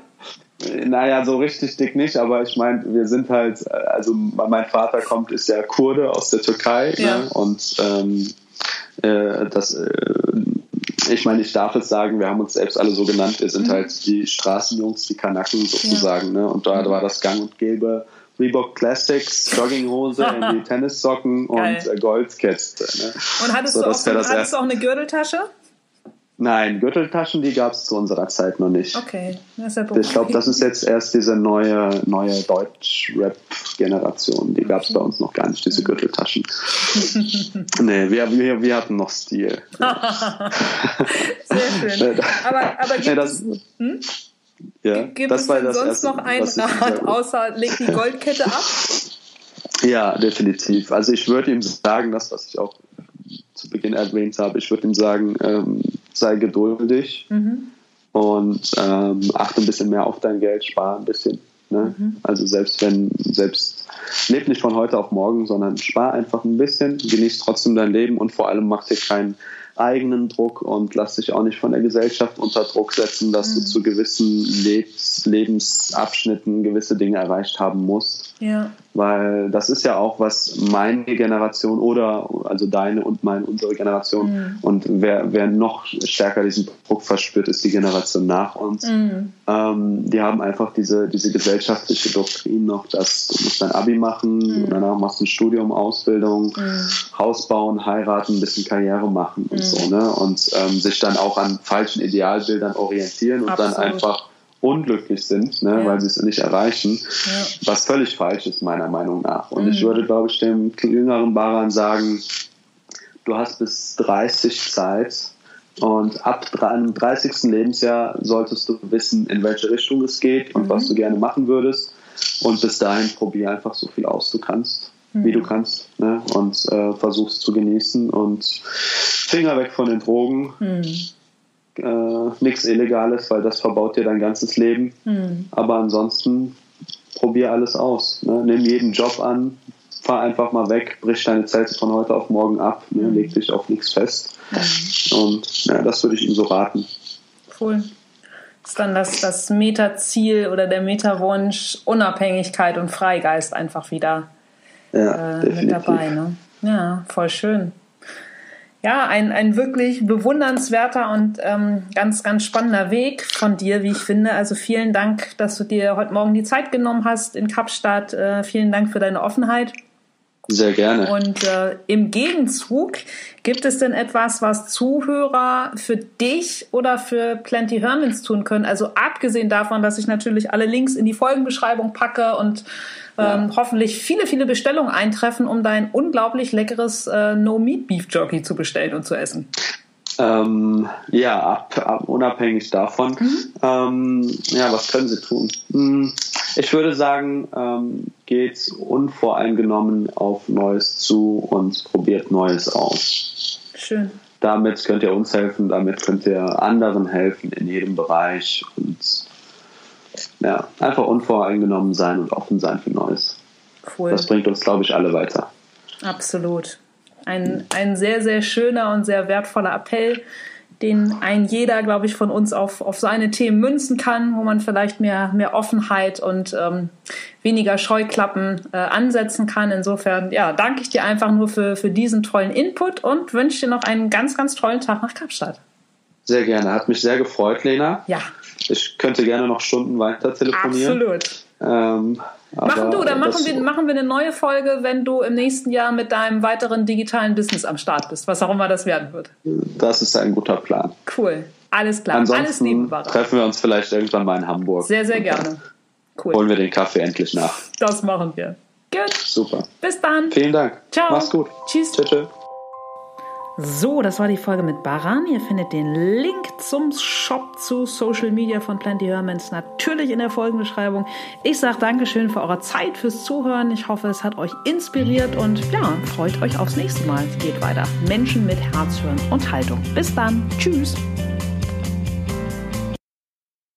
Naja, so richtig dick nicht, aber ich meine, wir sind halt, also mein Vater kommt, ist ja Kurde aus der Türkei Ja. ne? und ähm, äh, das, äh, ich meine, ich darf es sagen, wir haben uns selbst alle so genannt, wir Mhm. sind halt die Straßenjungs, die Kanaken sozusagen, ne? und da war das gang und gäbe. Reebok Classics, Jogginghose (laughs) die Tennissocken Geil. und äh, Goldkette. Ne? Und hattest, So, du, auch so, hattest du auch eine Gürteltasche? Nein, Gürteltaschen, die gab es zu unserer Zeit noch nicht. Okay, das ist ja Ich glaube, das ist jetzt erst diese neue, neue Deutsch-Rap-Generation. Die gab es bei uns noch gar nicht, diese Gürteltaschen. (laughs) nee, wir, wir, wir hatten noch Stil. Sehr schön. (laughs) Aber, aber Nee, gibt, das, es, hm? ja, gibt das es war das sonst erste, noch ein was ich Rat, (laughs) außer leg die Goldkette ab? Ja, definitiv. Also ich würde ihm sagen, das, was ich auch zu Beginn erwähnt habe, ich würde ihm sagen, ähm, sei geduldig Mhm. und ähm, achte ein bisschen mehr auf dein Geld, spar ein bisschen. Ne? Mhm. Also selbst wenn, selbst leb nicht von heute auf morgen, sondern spar einfach ein bisschen, genieß trotzdem dein Leben und vor allem mach dir keinen eigenen Druck und lass dich auch nicht von der Gesellschaft unter Druck setzen, dass Mhm. du zu gewissen Lebens Lebensabschnitten gewisse Dinge erreicht haben musst. Ja. Weil das ist ja auch, was meine Generation oder also deine und meine, unsere Generation Mhm. und wer, wer noch stärker diesen Druck verspürt, ist die Generation nach uns. Mhm. Ähm, die haben einfach diese, diese gesellschaftliche Doktrin noch, dass du musst dein Abi machen, Mhm. danach machst du ein Studium, Ausbildung, Mhm. Haus bauen, heiraten, ein bisschen Karriere machen und Mhm. so, ne? Und ähm, sich dann auch an falschen Idealbildern orientieren und Absolut. dann einfach unglücklich sind, ne? Ja. weil sie es nicht erreichen, Ja. was völlig falsch ist, meiner Meinung nach. Und Mhm. ich würde, glaube ich, dem jüngeren Baran sagen, du hast bis 30 Zeit und ab dre- einem 30. Lebensjahr solltest du wissen, in welche Richtung es geht und Mhm. was du gerne machen würdest. Und bis dahin probier einfach so viel aus, du kannst, wie Mhm. du kannst. Ne? Und äh, versuch's zu genießen und Finger weg von den Drogen. Mhm. Äh, nichts Illegales, weil das verbaut dir dein ganzes Leben. Mhm. Aber ansonsten probier alles aus. Ne? Nimm jeden Job an, fahr einfach mal weg, brich deine Zelte von heute auf morgen ab, ne? Mhm. leg dich auf nichts fest. Und ja, das würde ich ihm so raten. Cool. Ist dann das, das Metaziel oder der Metawunsch Unabhängigkeit und Freigeist einfach wieder Ja, äh, mit dabei. Ne? Ja, voll schön. Ja, ein, ein wirklich bewundernswerter und ähm, ganz, ganz spannender Weg von dir, wie ich finde. Also vielen Dank, dass du dir heute Morgen die Zeit genommen hast in Kapstadt. Äh, vielen Dank für deine Offenheit. Sehr gerne. Und äh, im Gegenzug, gibt es denn etwas, was Zuhörer für dich oder für Plenty Hermans tun können? Also abgesehen davon, dass ich natürlich alle Links in die Folgenbeschreibung packe und ähm, hoffentlich viele, viele Bestellungen eintreffen, um dein unglaublich leckeres äh, No-Meat-Beef Jerky zu bestellen und zu essen. Ähm, ja, ab, ab, unabhängig davon. Mhm. Ähm, ja, was können sie tun? Hm, ich würde sagen, ähm, geht unvoreingenommen auf Neues zu und probiert Neues aus. Schön. Damit könnt ihr uns helfen, damit könnt ihr anderen helfen in jedem Bereich und ja, einfach unvoreingenommen sein und offen sein für Neues. Cool. Das bringt uns, glaube ich, alle weiter. Absolut. Ein, ein sehr, sehr schöner und sehr wertvoller Appell, den ein jeder, glaube ich, von uns auf, auf seine Themen münzen kann, wo man vielleicht mehr, mehr Offenheit und ähm, weniger Scheuklappen äh, ansetzen kann. Insofern, ja, danke ich dir einfach nur für, für diesen tollen Input und wünsche dir noch einen ganz, ganz tollen Tag nach Kapstadt. Sehr gerne. Hat mich sehr gefreut, Lena. Ja. Ich könnte gerne noch Stunden weiter telefonieren. Absolut. Ähm, machen du, oder machen wir, machen wir eine neue Folge, wenn du im nächsten Jahr mit deinem weiteren digitalen Business am Start bist, was auch immer das werden wird. Das ist ein guter Plan. Cool. Alles klar. Ansonsten Alles Liebe, treffen wir uns vielleicht irgendwann mal in Hamburg. Sehr, sehr gerne. Cool. Holen wir den Kaffee endlich nach. Das machen wir. Gut. Super. Bis dann. Vielen Dank. Ciao. Mach's gut. Tschüss. tschüss. So, das war die Folge mit Baran. Ihr findet den Link zum Shop zu Social Media von Plenty Hermans natürlich in der Folgenbeschreibung. Ich sage Dankeschön für eure Zeit, fürs Zuhören. Ich hoffe, es hat euch inspiriert und ja, freut euch aufs nächste Mal. Es geht weiter. Menschen mit Herz, Hirn und Haltung. Bis dann. Tschüss.